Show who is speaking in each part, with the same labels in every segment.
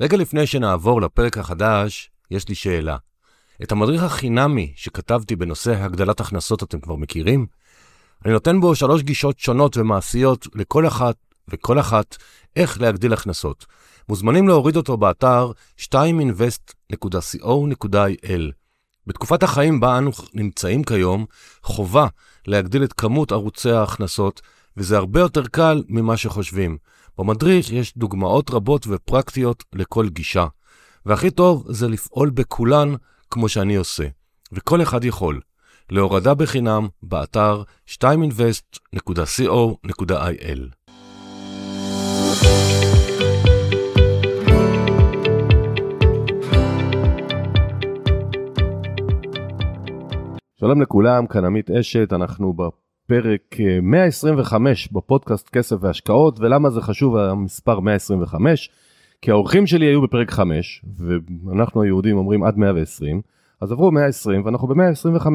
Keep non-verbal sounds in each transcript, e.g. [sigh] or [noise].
Speaker 1: רגע לפני שנעבור לפרק החדש, יש לי שאלה. את המדריך החינמי שכתבתי בנושא הגדלת הכנסות אתם כבר מכירים? אני נותן בו שלוש גישות שונות ומעשיות לכל אחת וכל אחת איך להגדיל הכנסות. מוזמנים להוריד אותו באתר 2invest.co.il. בתקופת החיים בה אנו נמצאים כיום, חובה להגדיל את כמות ערוצי ההכנסות, וזה הרבה יותר קל ממה שחושבים. במדריך יש דוגמאות רבות ופרקטיות לכל גישה, והכי טוב זה לפעול בכולן כמו שאני עושה, וכל אחד יכול. להורדה בחינם באתר 2invest.co.il שלום לכולם, כאן עמית אשת, אנחנו בפרק 125 אה, בפודקאסט כסף והשקעות, ולמה זה חשוב המספר 125? כי האורחים שלי היו בפרק 5, ואנחנו היהודים אומרים עד 120, אז עברו 120 ואנחנו ב-125.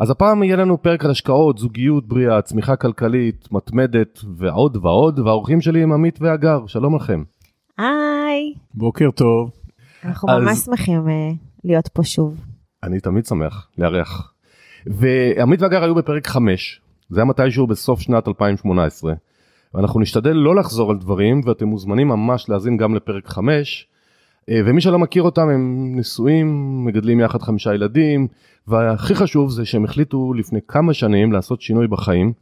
Speaker 1: אז הפעם יהיה לנו פרק על השקעות, זוגיות בריאה, צמיחה כלכלית, מתמדת ועוד ועוד, והאורחים שלי הם עמית והגר, שלום לכם.
Speaker 2: היי.
Speaker 3: בוקר טוב.
Speaker 2: אנחנו אז... ממש שמחים uh, להיות פה שוב.
Speaker 1: אני תמיד שמח לארח. ועמית והגר היו בפרק 5, זה היה מתישהו בסוף שנת 2018. ואנחנו נשתדל לא לחזור על דברים, ואתם מוזמנים ממש להאזין גם לפרק 5. אה, ומי שלא מכיר אותם הם נשואים, מגדלים יחד חמישה ילדים, והכי חשוב זה שהם החליטו לפני כמה שנים לעשות שינוי בחיים,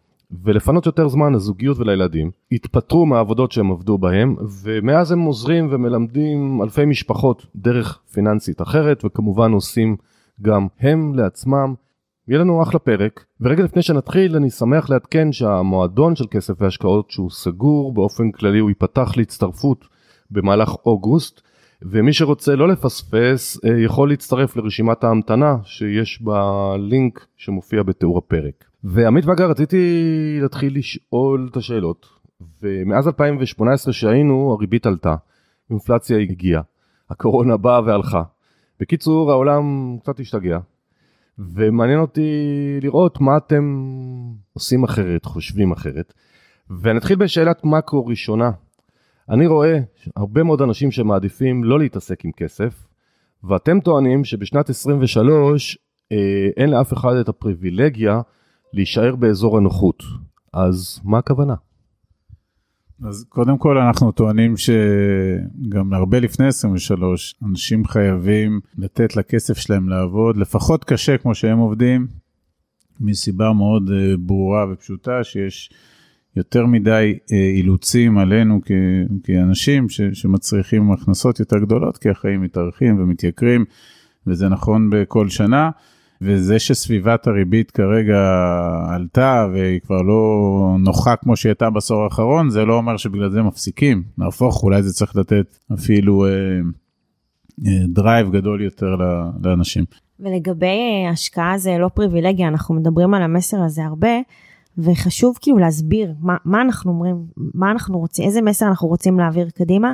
Speaker 1: ולפנות יותר זמן לזוגיות ולילדים. התפטרו מהעבודות שהם עבדו בהם, ומאז הם עוזרים ומלמדים אלפי משפחות דרך פיננסית אחרת, וכמובן עושים גם הם לעצמם. יהיה לנו אחלה פרק, ורגע לפני שנתחיל אני שמח לעדכן שהמועדון של כסף והשקעות שהוא סגור, באופן כללי הוא ייפתח להצטרפות במהלך אוגוסט, ומי שרוצה לא לפספס אה, יכול להצטרף לרשימת ההמתנה שיש בלינק שמופיע בתיאור הפרק. ועמית וגר רציתי להתחיל לשאול את השאלות, ומאז 2018 שהיינו הריבית עלתה, אינפלציה הגיעה, הקורונה באה והלכה. בקיצור העולם קצת השתגע, ומעניין אותי לראות מה אתם עושים אחרת, חושבים אחרת. ונתחיל בשאלת מאקרו ראשונה. אני רואה הרבה מאוד אנשים שמעדיפים לא להתעסק עם כסף, ואתם טוענים שבשנת 23 אה, אין לאף אחד את הפריבילגיה להישאר באזור הנוחות. אז מה הכוונה?
Speaker 3: אז קודם כל אנחנו טוענים שגם הרבה לפני 23 אנשים חייבים לתת לכסף שלהם לעבוד לפחות קשה כמו שהם עובדים מסיבה מאוד אה, ברורה ופשוטה שיש יותר מדי אה, אילוצים עלינו כאנשים שמצריכים הכנסות יותר גדולות כי החיים מתארחים ומתייקרים וזה נכון בכל שנה. וזה שסביבת הריבית כרגע עלתה והיא כבר לא נוחה כמו שהיא הייתה בעשור האחרון, זה לא אומר שבגלל זה מפסיקים, נהפוך, אולי זה צריך לתת אפילו אה, אה, drive גדול יותר לאנשים.
Speaker 2: ולגבי אה, השקעה זה לא פריבילגיה, אנחנו מדברים על המסר הזה הרבה, וחשוב כאילו להסביר מה, מה אנחנו אומרים, מה אנחנו רוצים, איזה מסר אנחנו רוצים להעביר קדימה.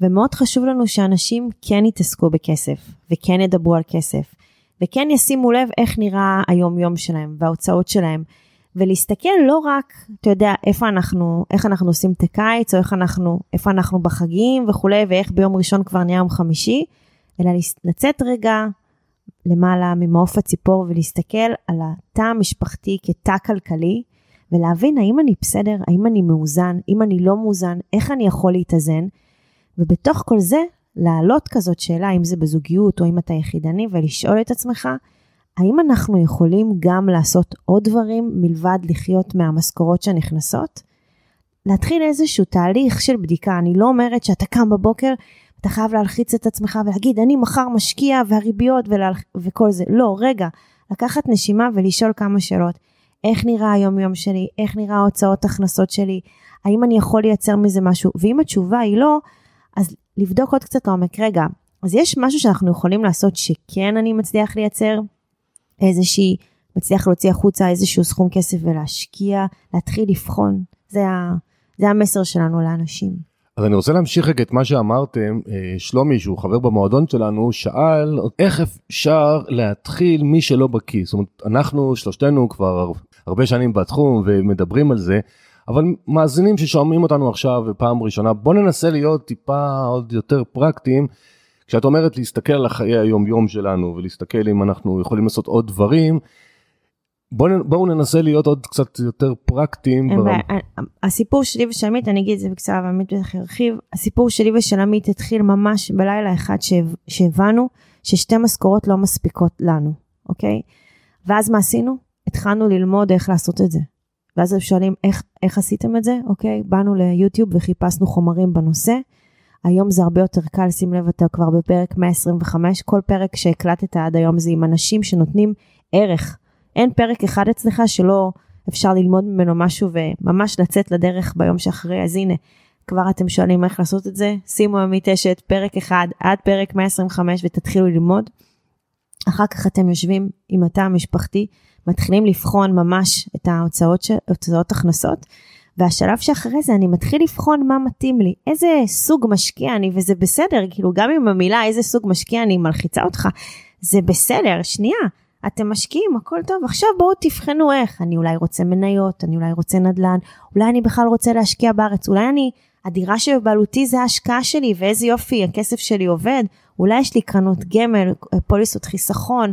Speaker 2: ומאוד חשוב לנו שאנשים כן יתעסקו בכסף וכן ידברו על כסף וכן ישימו לב איך נראה היום יום שלהם וההוצאות שלהם. ולהסתכל לא רק, אתה יודע, איפה אנחנו, איך אנחנו עושים את הקיץ, או איך אנחנו, איפה אנחנו בחגים וכולי, ואיך ביום ראשון כבר נהיה יום חמישי, אלא לצאת רגע למעלה ממעוף הציפור ולהסתכל על התא המשפחתי כתא כלכלי, ולהבין האם אני בסדר, האם אני מאוזן, אם אני לא מאוזן, איך אני יכול להתאזן, ובתוך כל זה להעלות כזאת שאלה, אם זה בזוגיות או אם אתה יחידני, ולשאול את עצמך, האם אנחנו יכולים גם לעשות עוד דברים מלבד לחיות מהמשכורות שנכנסות? להתחיל איזשהו תהליך של בדיקה, אני לא אומרת שאתה קם בבוקר, אתה חייב להלחיץ את עצמך ולהגיד, אני מחר משקיע והריביות ולהלח... וכל זה. לא, רגע, לקחת נשימה ולשאול כמה שאלות. איך נראה היום יום שלי? איך נראה ההוצאות הכנסות שלי? האם אני יכול לייצר מזה משהו? ואם התשובה היא לא, אז לבדוק עוד קצת לעומק. רגע, אז יש משהו שאנחנו יכולים לעשות שכן אני מצליח לייצר איזושהי, מצליח להוציא החוצה איזשהו סכום כסף ולהשקיע, להתחיל לבחון. זה, ה, זה המסר שלנו לאנשים.
Speaker 1: אז אני רוצה להמשיך רגע את מה שאמרתם, אה, שלומי שהוא חבר במועדון שלנו שאל איך אפשר להתחיל מי שלא בקיא, זאת אומרת אנחנו שלושתנו כבר הרבה שנים בתחום ומדברים על זה, אבל מאזינים ששומעים אותנו עכשיו בפעם ראשונה, בוא ננסה להיות טיפה עוד יותר פרקטיים. כשאת אומרת להסתכל על החיי היום יום שלנו ולהסתכל אם אנחנו יכולים לעשות עוד דברים, בואו בוא ננסה להיות עוד קצת יותר פרקטיים.
Speaker 2: ברמה. הסיפור שלי ושל עמית, אני אגיד את זה בקצרה ועמית בטח ירחיב, הסיפור שלי ושל עמית התחיל ממש בלילה אחד שהבנו ששתי משכורות לא מספיקות לנו, אוקיי? ואז מה עשינו? התחלנו ללמוד איך לעשות את זה. ואז הם שואלים איך, איך עשיתם את זה, אוקיי? באנו ליוטיוב וחיפשנו חומרים בנושא. היום זה הרבה יותר קל, שים לב, אתה כבר בפרק 125, כל פרק שהקלטת עד היום זה עם אנשים שנותנים ערך. אין פרק אחד אצלך שלא אפשר ללמוד ממנו משהו וממש לצאת לדרך ביום שאחרי, אז הנה, כבר אתם שואלים איך לעשות את זה, שימו עמית אשת, פרק אחד עד פרק 125 ותתחילו ללמוד. אחר כך אתם יושבים עם התא המשפחתי, מתחילים לבחון ממש את ההוצאות, ש... הוצאות הכנסות, והשלב שאחרי זה אני מתחיל לבחון מה מתאים לי, איזה סוג משקיע אני, וזה בסדר, כאילו גם עם המילה איזה סוג משקיע אני מלחיצה אותך, זה בסדר, שנייה, אתם משקיעים, הכל טוב, עכשיו בואו תבחנו איך, אני אולי רוצה מניות, אני אולי רוצה נדל"ן, אולי אני בכלל רוצה להשקיע בארץ, אולי אני, הדירה שבבעלותי זה ההשקעה שלי, ואיזה יופי, הכסף שלי עובד, אולי יש לי קרנות גמל, פוליסות חיסכון,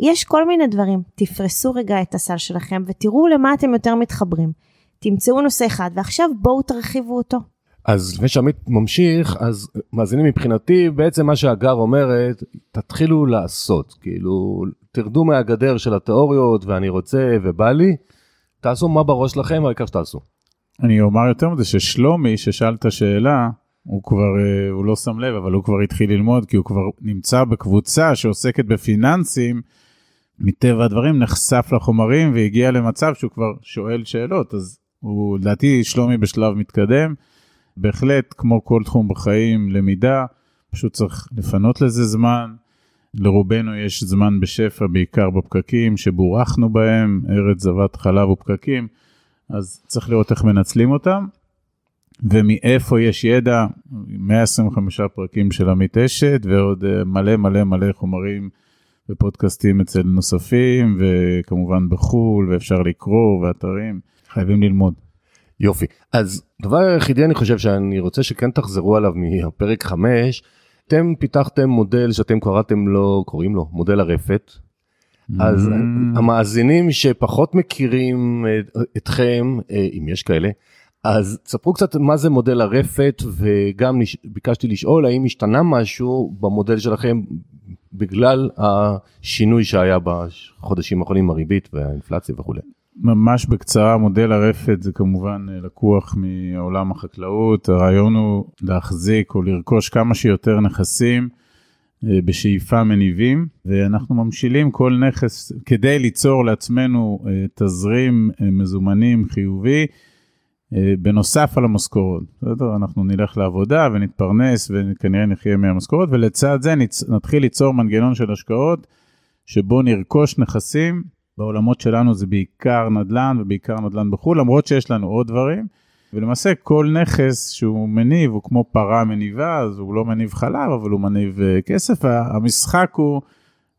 Speaker 2: יש כל מיני דברים, תפרסו רגע את הסל שלכם ותראו למה אתם יותר מתחברים. תמצאו נושא אחד ועכשיו בואו תרחיבו אותו.
Speaker 1: אז לפני שעמית ממשיך, אז מאזינים מבחינתי, בעצם מה שהגר אומרת, תתחילו לעשות, כאילו, תרדו מהגדר של התיאוריות ואני רוצה ובא לי, תעשו מה בראש לכם, העיקר שתעשו.
Speaker 3: אני אומר יותר מזה ששלומי, ששאל את השאלה, הוא כבר, אה, הוא לא שם לב, אבל הוא כבר התחיל ללמוד, כי הוא כבר נמצא בקבוצה שעוסקת בפיננסים, מטבע הדברים נחשף לחומרים והגיע למצב שהוא כבר שואל שאלות, אז הוא, לדעתי, שלומי בשלב מתקדם. בהחלט, כמו כל תחום בחיים, למידה, פשוט צריך לפנות לזה זמן. לרובנו יש זמן בשפע, בעיקר בפקקים שבורכנו בהם, ארץ זבת חלב ופקקים, אז צריך לראות איך מנצלים אותם. ומאיפה יש ידע, 125 פרקים של עמית אשת ועוד אה, מלא מלא מלא חומרים ופודקאסטים אצל נוספים וכמובן בחו"ל ואפשר לקרוא ואתרים, חייבים ללמוד.
Speaker 1: יופי, אז דבר היחידי אני חושב שאני רוצה שכן תחזרו עליו מהפרק 5, אתם פיתחתם מודל שאתם קראתם לו, קוראים לו מודל הרפת. אז mm. המאזינים שפחות מכירים אתכם, אה, אם יש כאלה, אז תספרו קצת מה זה מודל הרפת וגם ביקשתי לשאול האם השתנה משהו במודל שלכם בגלל השינוי שהיה בחודשים האחרונים הריבית והאינפלציה וכולי.
Speaker 3: ממש בקצרה, מודל הרפת זה כמובן אה, לקוח מעולם החקלאות, הרעיון הוא להחזיק או לרכוש כמה שיותר נכסים אה, בשאיפה מניבים, ואנחנו ממשילים כל נכס כדי ליצור לעצמנו אה, תזרים מזומנים חיובי. בנוסף על המשכורות, בסדר? אנחנו נלך לעבודה ונתפרנס וכנראה נחיה מהמשכורות, ולצד זה נתחיל ליצור מנגנון של השקעות שבו נרכוש נכסים בעולמות שלנו זה בעיקר נדל"ן ובעיקר נדל"ן בחו"ל, למרות שיש לנו עוד דברים. ולמעשה כל נכס שהוא מניב הוא כמו פרה מניבה, אז הוא לא מניב חלב, אבל הוא מניב uh, כסף. המשחק הוא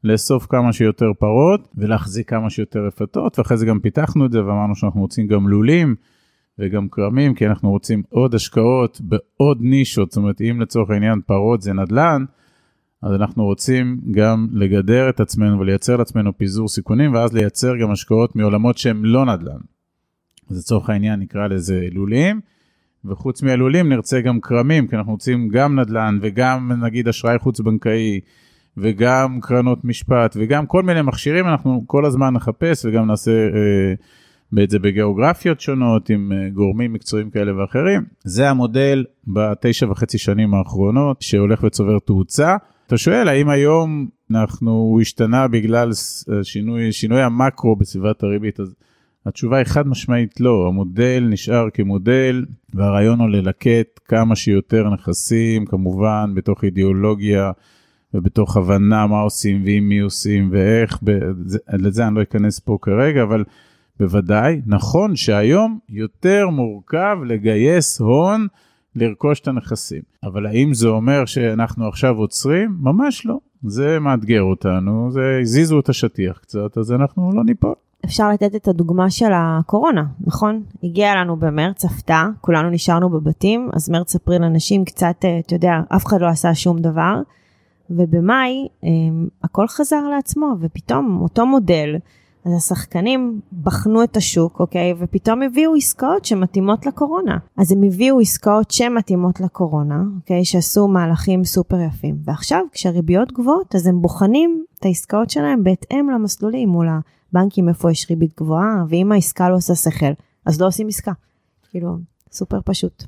Speaker 3: לאסוף כמה שיותר פרות ולהחזיק כמה שיותר רפתות, ואחרי זה גם פיתחנו את זה ואמרנו שאנחנו רוצים גם לולים וגם כרמים, כי אנחנו רוצים עוד השקעות בעוד נישות, זאת אומרת, אם לצורך העניין פרות זה נדל"ן, אז אנחנו רוצים גם לגדר את עצמנו ולייצר לעצמנו פיזור סיכונים, ואז לייצר גם השקעות מעולמות שהם לא נדל"ן. אז לצורך העניין נקרא לזה לולים, וחוץ מהלולים נרצה גם כרמים, כי אנחנו רוצים גם נדל"ן וגם נגיד אשראי חוץ-בנקאי, וגם קרנות משפט, וגם כל מיני מכשירים, אנחנו כל הזמן נחפש וגם נעשה אה, את זה בגיאוגרפיות שונות עם אה, גורמים מקצועיים כאלה ואחרים. זה המודל בתשע וחצי שנים האחרונות שהולך וצובר תאוצה. אתה שואל האם היום אנחנו, הוא השתנה בגלל שינוי, שינוי המקרו בסביבת הריבית, אז התשובה היא חד משמעית לא, המודל נשאר כמודל והרעיון הוא ללקט כמה שיותר נכסים, כמובן בתוך אידיאולוגיה ובתוך הבנה מה עושים ועם מי עושים ואיך, בזה, לזה אני לא אכנס פה כרגע, אבל בוודאי, נכון שהיום יותר מורכב לגייס הון. לרכוש את הנכסים. אבל האם זה אומר שאנחנו עכשיו עוצרים? ממש לא. זה מאתגר אותנו, זה הזיזו את השטיח קצת, אז אנחנו לא ניפול.
Speaker 2: אפשר לתת את הדוגמה של הקורונה, נכון? הגיע לנו במרץ הפתעה, כולנו נשארנו בבתים, אז מרץ אפריל אנשים קצת, אה, אתה יודע, אף אחד לא עשה שום דבר, ובמאי הם, הכל חזר לעצמו, ופתאום אותו מודל, אז השחקנים בחנו את השוק, אוקיי? ופתאום הביאו עסקאות שמתאימות לקורונה. אז הם הביאו עסקאות שמתאימות לקורונה, אוקיי? שעשו מהלכים סופר יפים. ועכשיו, כשהריביות גבוהות, אז הם בוחנים את העסקאות שלהם בהתאם למסלולים מול הבנקים איפה יש ריבית גבוהה, ואם העסקה לא עושה שכל, אז לא עושים עסקה. כאילו, סופר פשוט.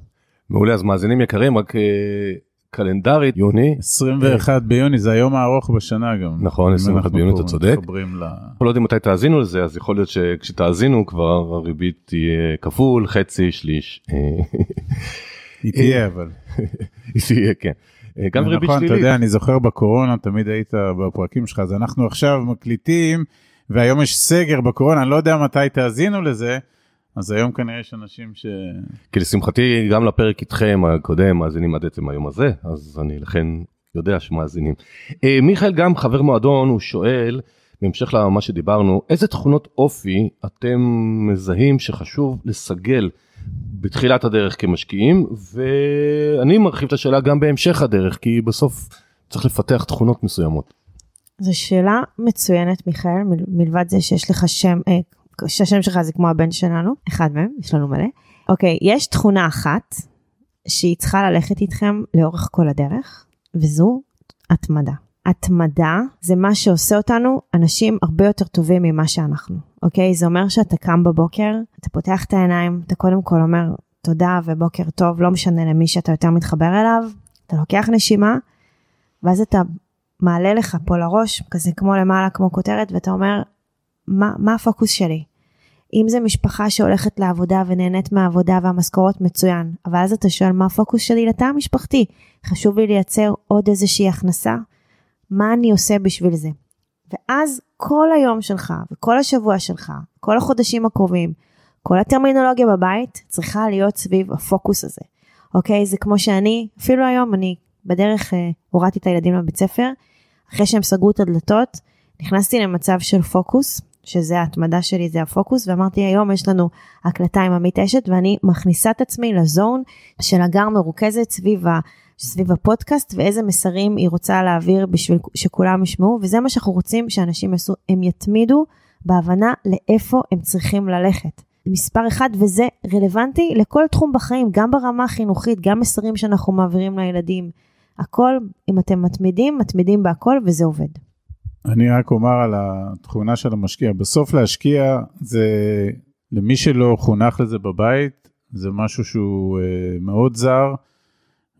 Speaker 1: מעולה, אז מאזינים יקרים, רק אה, קלנדרית, יוני.
Speaker 3: 21 ביוני זה היום הארוך בשנה גם.
Speaker 1: נכון,
Speaker 3: אם
Speaker 1: 21
Speaker 3: אנחנו
Speaker 1: ביוני, אתה צודק.
Speaker 3: מתחברים ל-
Speaker 1: אנחנו לא יודעים מתי תאזינו לזה, אז יכול להיות שכשתאזינו כבר הריבית תהיה כפול, חצי, שליש. [laughs]
Speaker 3: היא תהיה אבל. [laughs]
Speaker 1: היא תהיה, כן. אה, גם ריבית
Speaker 3: נכון, אתה
Speaker 1: שלילית.
Speaker 3: יודע, אני זוכר בקורונה, תמיד היית בפרקים שלך, אז אנחנו עכשיו מקליטים, והיום יש סגר בקורונה, אני לא יודע מתי תאזינו לזה, אז היום כנראה יש אנשים ש...
Speaker 1: כי לשמחתי גם לפרק איתכם הקודם מאזינים עד עצם היום הזה, אז אני לכן יודע שמאזינים. אה, מיכאל גם חבר מועדון, הוא שואל, בהמשך למה שדיברנו, איזה תכונות אופי אתם מזהים שחשוב לסגל בתחילת הדרך כמשקיעים, ואני מרחיב את השאלה גם בהמשך הדרך, כי בסוף צריך לפתח תכונות מסוימות.
Speaker 2: זו שאלה מצוינת, מיכאל, מל- מלבד זה שיש לך שם, אה, שהשם שלך זה כמו הבן שלנו, אחד מהם, יש לנו מלא. אוקיי, יש תכונה אחת שהיא צריכה ללכת איתכם לאורך כל הדרך, וזו התמדה. התמדה זה מה שעושה אותנו אנשים הרבה יותר טובים ממה שאנחנו, אוקיי? זה אומר שאתה קם בבוקר, אתה פותח את העיניים, אתה קודם כל אומר תודה ובוקר טוב, לא משנה למי שאתה יותר מתחבר אליו, אתה לוקח נשימה, ואז אתה מעלה לך פה לראש, כזה כמו למעלה, כמו כותרת, ואתה אומר, מה, מה הפוקוס שלי? אם זה משפחה שהולכת לעבודה ונהנית מהעבודה והמשכורות מצוין, אבל אז אתה שואל מה הפוקוס שלי לתא המשפחתי? חשוב לי לייצר עוד איזושהי הכנסה? מה אני עושה בשביל זה? ואז כל היום שלך וכל השבוע שלך, כל החודשים הקרובים, כל הטרמינולוגיה בבית צריכה להיות סביב הפוקוס הזה. אוקיי? זה כמו שאני, אפילו היום אני בדרך אה, הורדתי את הילדים לבית ספר, אחרי שהם סגרו את הדלתות, נכנסתי למצב של פוקוס, שזה ההתמדה שלי, זה הפוקוס, ואמרתי היום יש לנו הקלטה עם עמית אשת, ואני מכניסה את עצמי לזון של הגר מרוכזת סביב, ה, סביב הפודקאסט, ואיזה מסרים היא רוצה להעביר בשביל שכולם ישמעו, וזה מה שאנחנו רוצים שאנשים יעשו, הם יתמידו בהבנה לאיפה הם צריכים ללכת. מספר אחד, וזה רלוונטי לכל תחום בחיים, גם ברמה החינוכית, גם מסרים שאנחנו מעבירים לילדים. הכל, אם אתם מתמידים, מתמידים בהכל וזה עובד.
Speaker 3: אני רק אומר על התכונה של המשקיע, בסוף להשקיע זה, למי שלא חונך לזה בבית, זה משהו שהוא אה, מאוד זר,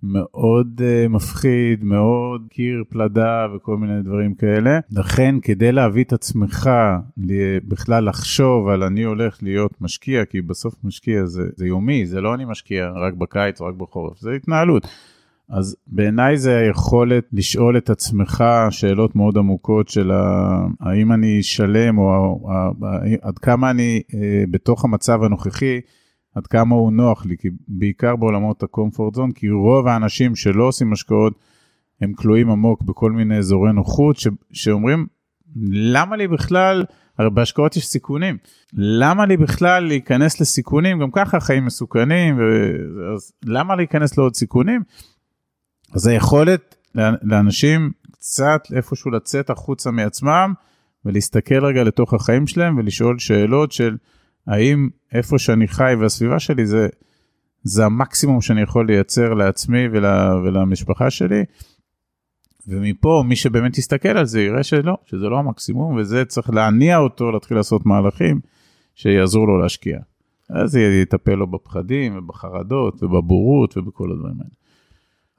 Speaker 3: מאוד אה, מפחיד, מאוד קיר פלדה וכל מיני דברים כאלה. לכן כדי להביא את עצמך בכלל לחשוב על אני הולך להיות משקיע, כי בסוף משקיע זה, זה יומי, זה לא אני משקיע רק בקיץ או רק בחורף, זה התנהלות. אז בעיניי זה היכולת לשאול את עצמך שאלות מאוד עמוקות של האם אני שלם או עד כמה אני אה, בתוך המצב הנוכחי, עד כמה הוא נוח לי, כי בעיקר בעולמות הקומפורט זון, כי רוב האנשים שלא עושים השקעות, הם כלואים עמוק בכל מיני אזורי נוחות, ש- שאומרים, למה לי בכלל, הרי בהשקעות יש סיכונים, למה לי בכלל להיכנס לסיכונים, גם ככה החיים מסוכנים, ו- אז למה להיכנס לעוד סיכונים? אז היכולת לאנשים קצת איפשהו לצאת החוצה מעצמם ולהסתכל רגע לתוך החיים שלהם ולשאול שאלות של האם איפה שאני חי והסביבה שלי זה, זה המקסימום שאני יכול לייצר לעצמי ול, ולמשפחה שלי. ומפה מי שבאמת יסתכל על זה יראה שלא, שזה לא המקסימום וזה צריך להניע אותו להתחיל לעשות מהלכים שיעזרו לו להשקיע. אז זה יטפל לו בפחדים ובחרדות ובבורות ובכל הדברים האלה.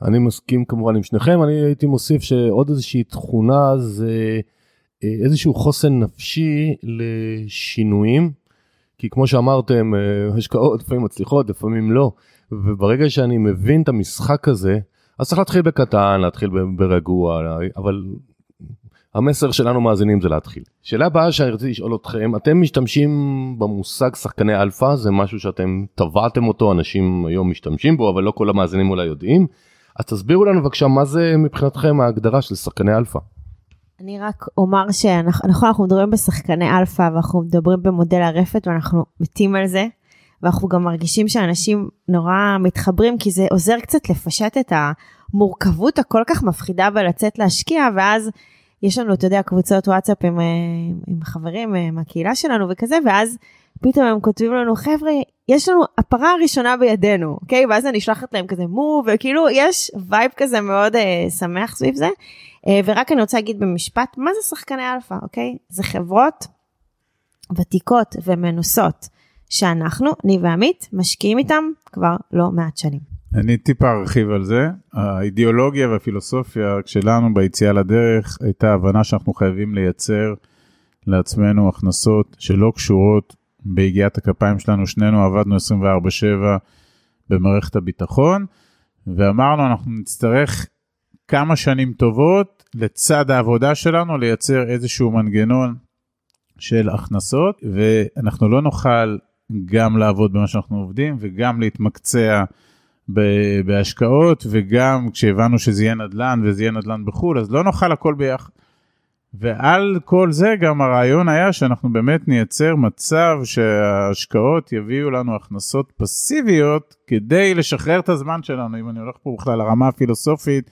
Speaker 1: אני מסכים כמובן עם שניכם, אני הייתי מוסיף שעוד איזושהי תכונה זה אה, איזשהו חוסן נפשי לשינויים, כי כמו שאמרתם, אה, השקעות לפעמים מצליחות, לפעמים לא, וברגע שאני מבין את המשחק הזה, אז צריך להתחיל בקטן, להתחיל ברגוע, אבל המסר שלנו מאזינים זה להתחיל. שאלה הבאה שאני רציתי לשאול אתכם, אתם משתמשים במושג שחקני אלפא, זה משהו שאתם טבעתם אותו, אנשים היום משתמשים בו, אבל לא כל המאזינים אולי יודעים. אז תסבירו לנו בבקשה מה זה מבחינתכם ההגדרה של שחקני אלפא.
Speaker 2: אני רק אומר שאנחנו נכון, אנחנו מדברים בשחקני אלפא ואנחנו מדברים במודל הרפת ואנחנו מתים על זה. ואנחנו גם מרגישים שאנשים נורא מתחברים כי זה עוזר קצת לפשט את המורכבות הכל כך מפחידה בלצאת להשקיע ואז יש לנו אתה יודע קבוצות וואטסאפ עם, אה, עם חברים אה, מהקהילה שלנו וכזה ואז פתאום הם כותבים לנו חבר'ה יש לנו הפרה הראשונה בידינו אוקיי? ואז אני שולחת להם כזה מו וכאילו יש vibe כזה מאוד אה, שמח סביב זה. אה, ורק אני רוצה להגיד במשפט מה זה שחקני אלפא אוקיי? זה חברות ותיקות ומנוסות שאנחנו, אני ועמית, משקיעים איתם כבר לא מעט שנים.
Speaker 3: אני טיפה ארחיב על זה. האידיאולוגיה והפילוסופיה שלנו ביציאה לדרך הייתה הבנה שאנחנו חייבים לייצר לעצמנו הכנסות שלא קשורות ביגיעת הכפיים שלנו. שנינו עבדנו 24/7 במערכת הביטחון, ואמרנו אנחנו נצטרך כמה שנים טובות לצד העבודה שלנו לייצר איזשהו מנגנון של הכנסות, ואנחנו לא נוכל גם לעבוד במה שאנחנו עובדים וגם להתמקצע בהשקעות וגם כשהבנו שזה יהיה נדל"ן וזה יהיה נדל"ן בחו"ל אז לא נאכל הכל ביחד. ועל כל זה גם הרעיון היה שאנחנו באמת נייצר מצב שההשקעות יביאו לנו הכנסות פסיביות כדי לשחרר את הזמן שלנו אם אני הולך פה בכלל לרמה הפילוסופית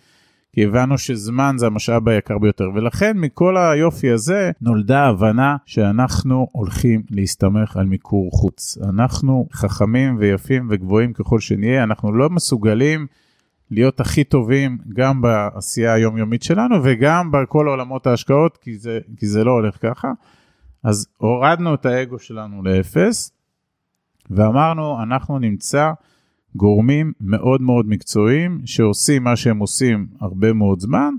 Speaker 3: כי הבנו שזמן זה המשאב היקר ביותר, ולכן מכל היופי הזה נולדה ההבנה שאנחנו הולכים להסתמך על מיקור חוץ. אנחנו חכמים ויפים וגבוהים ככל שנהיה, אנחנו לא מסוגלים להיות הכי טובים גם בעשייה היומיומית שלנו וגם בכל עולמות ההשקעות, כי זה, כי זה לא הולך ככה. אז הורדנו את האגו שלנו לאפס, ואמרנו, אנחנו נמצא גורמים מאוד מאוד מקצועיים שעושים מה שהם עושים הרבה מאוד זמן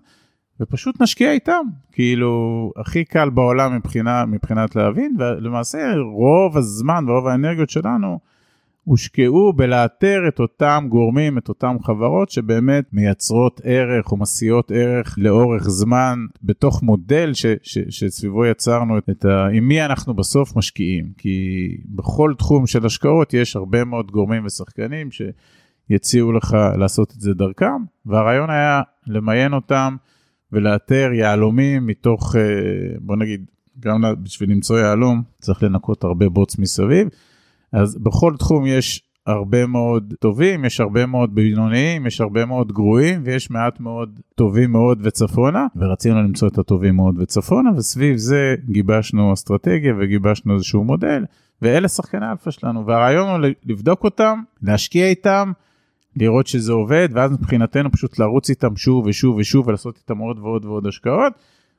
Speaker 3: ופשוט נשקיע איתם. כאילו הכי קל בעולם מבחינה מבחינת להבין ולמעשה רוב הזמן ורוב האנרגיות שלנו הושקעו בלאתר את אותם גורמים, את אותם חברות שבאמת מייצרות ערך או מסיעות ערך לאורך זמן בתוך מודל ש, ש, שסביבו יצרנו את, את ה... עם מי אנחנו בסוף משקיעים. כי בכל תחום של השקעות יש הרבה מאוד גורמים ושחקנים שיציעו לך לעשות את זה דרכם, והרעיון היה למיין אותם ולאתר יהלומים מתוך, אה, בוא נגיד, גם בשביל למצוא יהלום צריך לנקות הרבה בוץ מסביב. אז בכל תחום יש הרבה מאוד טובים, יש הרבה מאוד בינוניים, יש הרבה מאוד גרועים ויש מעט מאוד טובים מאוד וצפונה, ורצינו למצוא את הטובים מאוד וצפונה, וסביב זה גיבשנו אסטרטגיה וגיבשנו איזשהו מודל, ואלה שחקני אלפא שלנו, והרעיון הוא לבדוק אותם, להשקיע איתם, לראות שזה עובד, ואז מבחינתנו פשוט לרוץ איתם שוב ושוב ושוב ולעשות איתם עוד ועוד ועוד השקעות.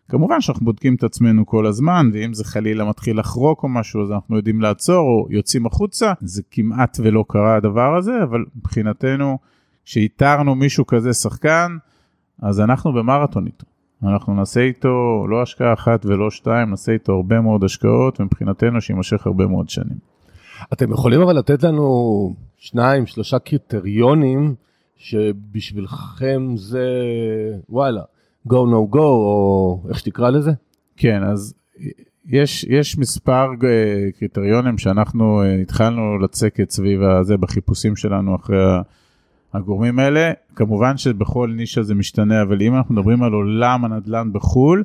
Speaker 3: כמובן שאנחנו בודקים את עצמנו כל הזמן, ואם זה חלילה מתחיל לחרוק או משהו, אז אנחנו יודעים לעצור או יוצאים החוצה. זה כמעט ולא קרה הדבר הזה, אבל מבחינתנו, כשאיתרנו מישהו כזה שחקן, אז אנחנו במרתון איתו. אנחנו נעשה איתו לא השקעה אחת ולא שתיים, נעשה איתו הרבה מאוד השקעות, ומבחינתנו שיימשך הרבה מאוד שנים.
Speaker 1: אתם יכולים אבל לתת לנו שניים, שלושה קריטריונים שבשבילכם זה וואלה, go no go או איך שתקרא לזה?
Speaker 3: כן אז יש יש מספר אה, קריטריונים שאנחנו אה, התחלנו לצקת סביב הזה בחיפושים שלנו אחרי הגורמים האלה כמובן שבכל נישה זה משתנה אבל אם אנחנו מדברים על עולם הנדל"ן בחו"ל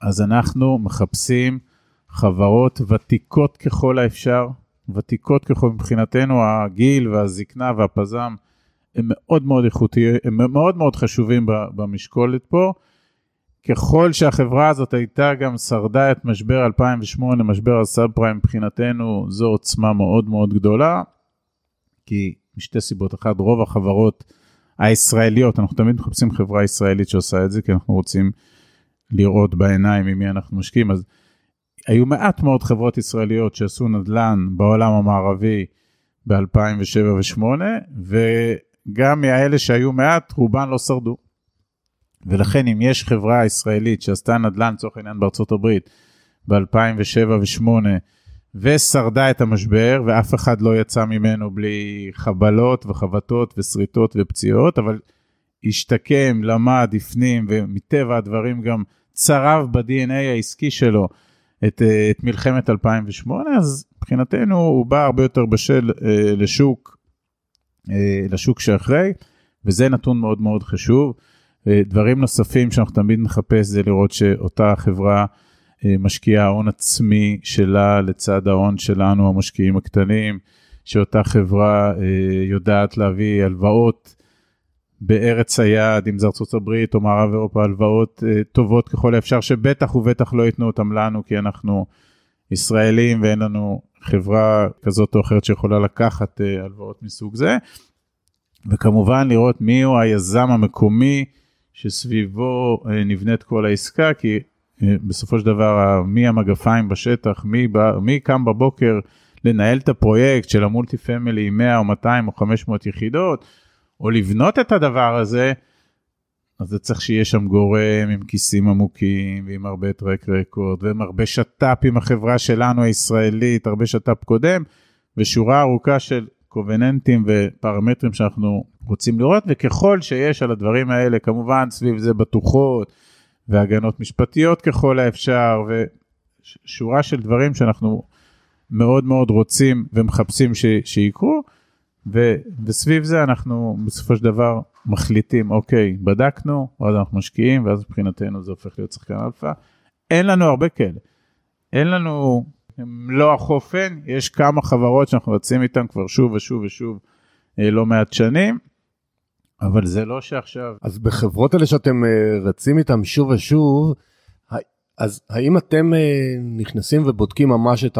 Speaker 3: אז אנחנו מחפשים חברות ותיקות ככל האפשר ותיקות ככל מבחינתנו הגיל והזקנה והפזם הם מאוד מאוד איכותיים, הם מאוד מאוד חשובים במשקולת פה. ככל שהחברה הזאת הייתה גם שרדה את משבר 2008, משבר הסאב פריים מבחינתנו, זו עוצמה מאוד מאוד גדולה, כי משתי סיבות, אחת, רוב החברות הישראליות, אנחנו תמיד מחפשים חברה ישראלית שעושה את זה, כי אנחנו רוצים לראות בעיניים עם מי אנחנו משקיעים, אז היו מעט מאוד חברות ישראליות שעשו נדל"ן בעולם המערבי ב-2007 ו-2008, גם מהאלה שהיו מעט, רובן לא שרדו. ולכן אם יש חברה ישראלית שעשתה נדל"ן לצורך העניין בארצות הברית ב-2007 ו-2008 ושרדה את המשבר ואף אחד לא יצא ממנו בלי חבלות וחבטות ושריטות ופציעות, אבל השתקם, למד, הפנים ומטבע הדברים גם צרב ב-DNA העסקי שלו את, את מלחמת 2008, אז מבחינתנו הוא בא הרבה יותר בשל אה, לשוק אה, לשוק שאחרי, וזה נתון מאוד מאוד חשוב. אה, דברים נוספים שאנחנו תמיד נחפש זה לראות שאותה חברה אה, משקיעה הון עצמי שלה לצד ההון שלנו, המשקיעים הקטנים, שאותה חברה אה, יודעת להביא הלוואות בארץ היעד, אם זה הברית או מערב אירופה, הלוואות טובות ככל האפשר, שבטח ובטח לא ייתנו אותם לנו, כי אנחנו ישראלים ואין לנו חברה כזאת או אחרת שיכולה לקחת הלוואות מסוג זה. וכמובן לראות מי הוא היזם המקומי שסביבו אה, נבנית כל העסקה, כי אה, בסופו של דבר מי המגפיים בשטח, מי, בא, מי קם בבוקר לנהל את הפרויקט של המולטי פמילי עם 100 או 200 או 500 יחידות, או לבנות את הדבר הזה, אז זה צריך שיהיה שם גורם עם כיסים עמוקים ועם הרבה טרק רקורד ועם הרבה שת"פ עם החברה שלנו הישראלית, הרבה שת"פ קודם, ושורה ארוכה של קובננטים ופרמטרים שאנחנו רוצים לראות, וככל שיש על הדברים האלה, כמובן סביב זה בטוחות והגנות משפטיות ככל האפשר, ושורה של דברים שאנחנו מאוד מאוד רוצים ומחפשים ש, שיקרו, ו, וסביב זה אנחנו בסופו של דבר מחליטים, אוקיי, בדקנו, ואז אנחנו משקיעים, ואז מבחינתנו זה הופך להיות שחקן אלפא. אין לנו הרבה כאלה. אין לנו לא החופן, יש כמה חברות שאנחנו רצים איתן כבר שוב ושוב ושוב אה, לא מעט שנים, אבל זה לא שעכשיו...
Speaker 1: אז בחברות האלה שאתם אה, רצים איתן שוב ושוב, אז האם אתם אה, נכנסים ובודקים ממש את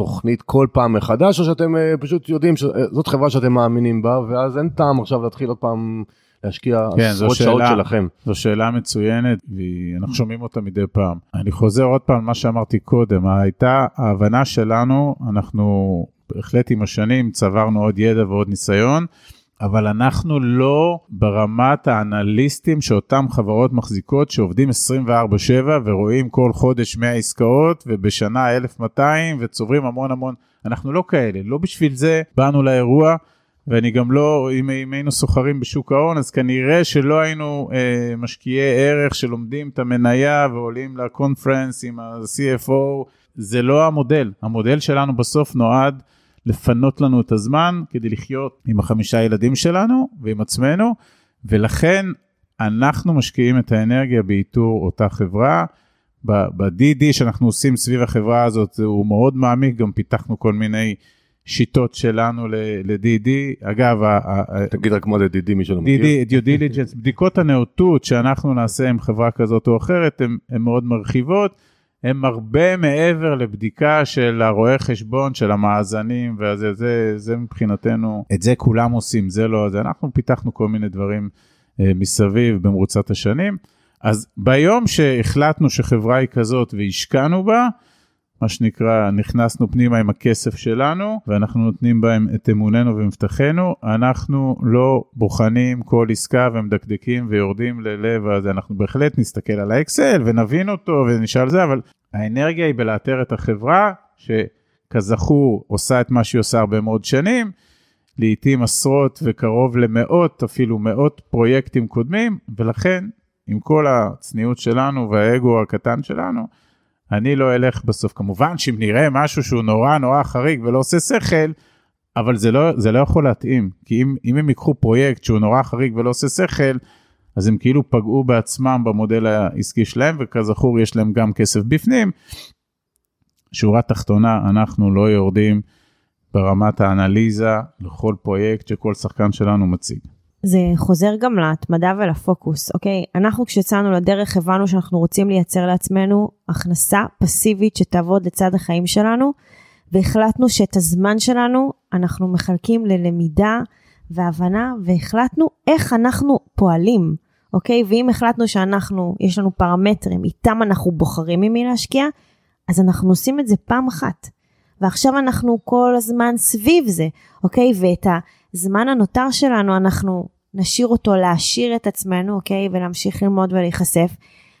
Speaker 1: התוכנית כל פעם מחדש, או שאתם פשוט יודעים שזאת חברה שאתם מאמינים בה, ואז אין טעם עכשיו להתחיל עוד פעם להשקיע כן, עשרות שעות שלכם.
Speaker 3: זו שאלה מצוינת ואנחנו שומעים אותה מדי פעם. אני חוזר עוד פעם מה שאמרתי קודם, הייתה ההבנה שלנו, אנחנו בהחלט עם השנים צברנו עוד ידע ועוד ניסיון. אבל אנחנו לא ברמת האנליסטים שאותם חברות מחזיקות שעובדים 24/7 ורואים כל חודש 100 עסקאות ובשנה 1,200 וצוברים המון המון, אנחנו לא כאלה, לא בשביל זה באנו לאירוע. ואני גם לא, אם, אם היינו סוחרים בשוק ההון, אז כנראה שלא היינו אה, משקיעי ערך שלומדים את המניה ועולים לקונפרנס עם ה-CFO, זה לא המודל. המודל שלנו בסוף נועד לפנות לנו את הזמן כדי לחיות עם החמישה ילדים שלנו ועם עצמנו, ולכן אנחנו משקיעים את האנרגיה באיתור אותה חברה. ב-DD שאנחנו עושים סביב החברה הזאת הוא מאוד מעמיק, גם פיתחנו כל מיני שיטות שלנו ל-DD. אגב,
Speaker 1: תגיד רק מה זה DD, מי שלא מכיר.
Speaker 3: DD, דיו דיליג'נס, בדיקות הנאותות שאנחנו נעשה עם חברה כזאת או אחרת, הן מאוד מרחיבות. הן הרבה מעבר לבדיקה של הרואה חשבון, של המאזנים, וזה זה, זה מבחינתנו, את זה כולם עושים, זה לא, זה אנחנו פיתחנו כל מיני דברים אה, מסביב במרוצת השנים. אז ביום שהחלטנו שחברה היא כזאת והשקענו בה, מה שנקרא, נכנסנו פנימה עם הכסף שלנו, ואנחנו נותנים בהם את אמוננו ומבטחנו. אנחנו לא בוחנים כל עסקה ומדקדקים ויורדים ללב הזה, אנחנו בהחלט נסתכל על האקסל ונבין אותו ונשאל זה, אבל האנרגיה היא בלאתר את החברה, שכזכור עושה את מה שהיא עושה הרבה מאוד שנים, לעתים עשרות וקרוב למאות, אפילו מאות פרויקטים קודמים, ולכן, עם כל הצניעות שלנו והאגו הקטן שלנו, אני לא אלך בסוף. כמובן שאם נראה משהו שהוא נורא נורא חריג ולא עושה שכל, אבל זה לא, זה לא יכול להתאים. כי אם, אם הם ייקחו פרויקט שהוא נורא חריג ולא עושה שכל, אז הם כאילו פגעו בעצמם במודל העסקי שלהם, וכזכור יש להם גם כסף בפנים. שורה תחתונה, אנחנו לא יורדים ברמת האנליזה לכל פרויקט שכל שחקן שלנו מציג.
Speaker 2: זה חוזר גם להתמדה ולפוקוס, אוקיי? אנחנו כשיצאנו לדרך הבנו שאנחנו רוצים לייצר לעצמנו הכנסה פסיבית שתעבוד לצד החיים שלנו, והחלטנו שאת הזמן שלנו אנחנו מחלקים ללמידה והבנה, והחלטנו איך אנחנו פועלים, אוקיי? ואם החלטנו שאנחנו, יש לנו פרמטרים, איתם אנחנו בוחרים ממי להשקיע, אז אנחנו עושים את זה פעם אחת. ועכשיו אנחנו כל הזמן סביב זה, אוקיי? ואת הזמן הנותר שלנו אנחנו נשאיר אותו להעשיר את עצמנו, אוקיי? ולהמשיך ללמוד ולהיחשף.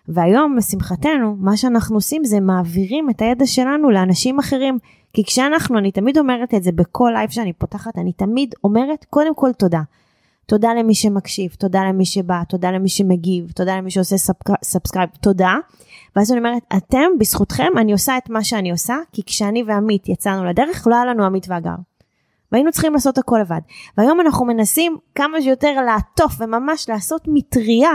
Speaker 2: והיום, לשמחתנו, מה שאנחנו עושים זה מעבירים את הידע שלנו לאנשים אחרים. כי כשאנחנו, אני תמיד אומרת את זה בכל לייב שאני פותחת, אני תמיד אומרת, קודם כל תודה. תודה למי שמקשיב, תודה למי שבא, תודה למי שמגיב, תודה למי שעושה subscribe, תודה. ואז אני אומרת, אתם, בזכותכם, אני עושה את מה שאני עושה, כי כשאני ועמית יצאנו לדרך, לא היה לנו עמית והגר. והיינו צריכים לעשות הכל לבד. והיום אנחנו מנסים כמה שיותר לעטוף וממש לעשות מטריה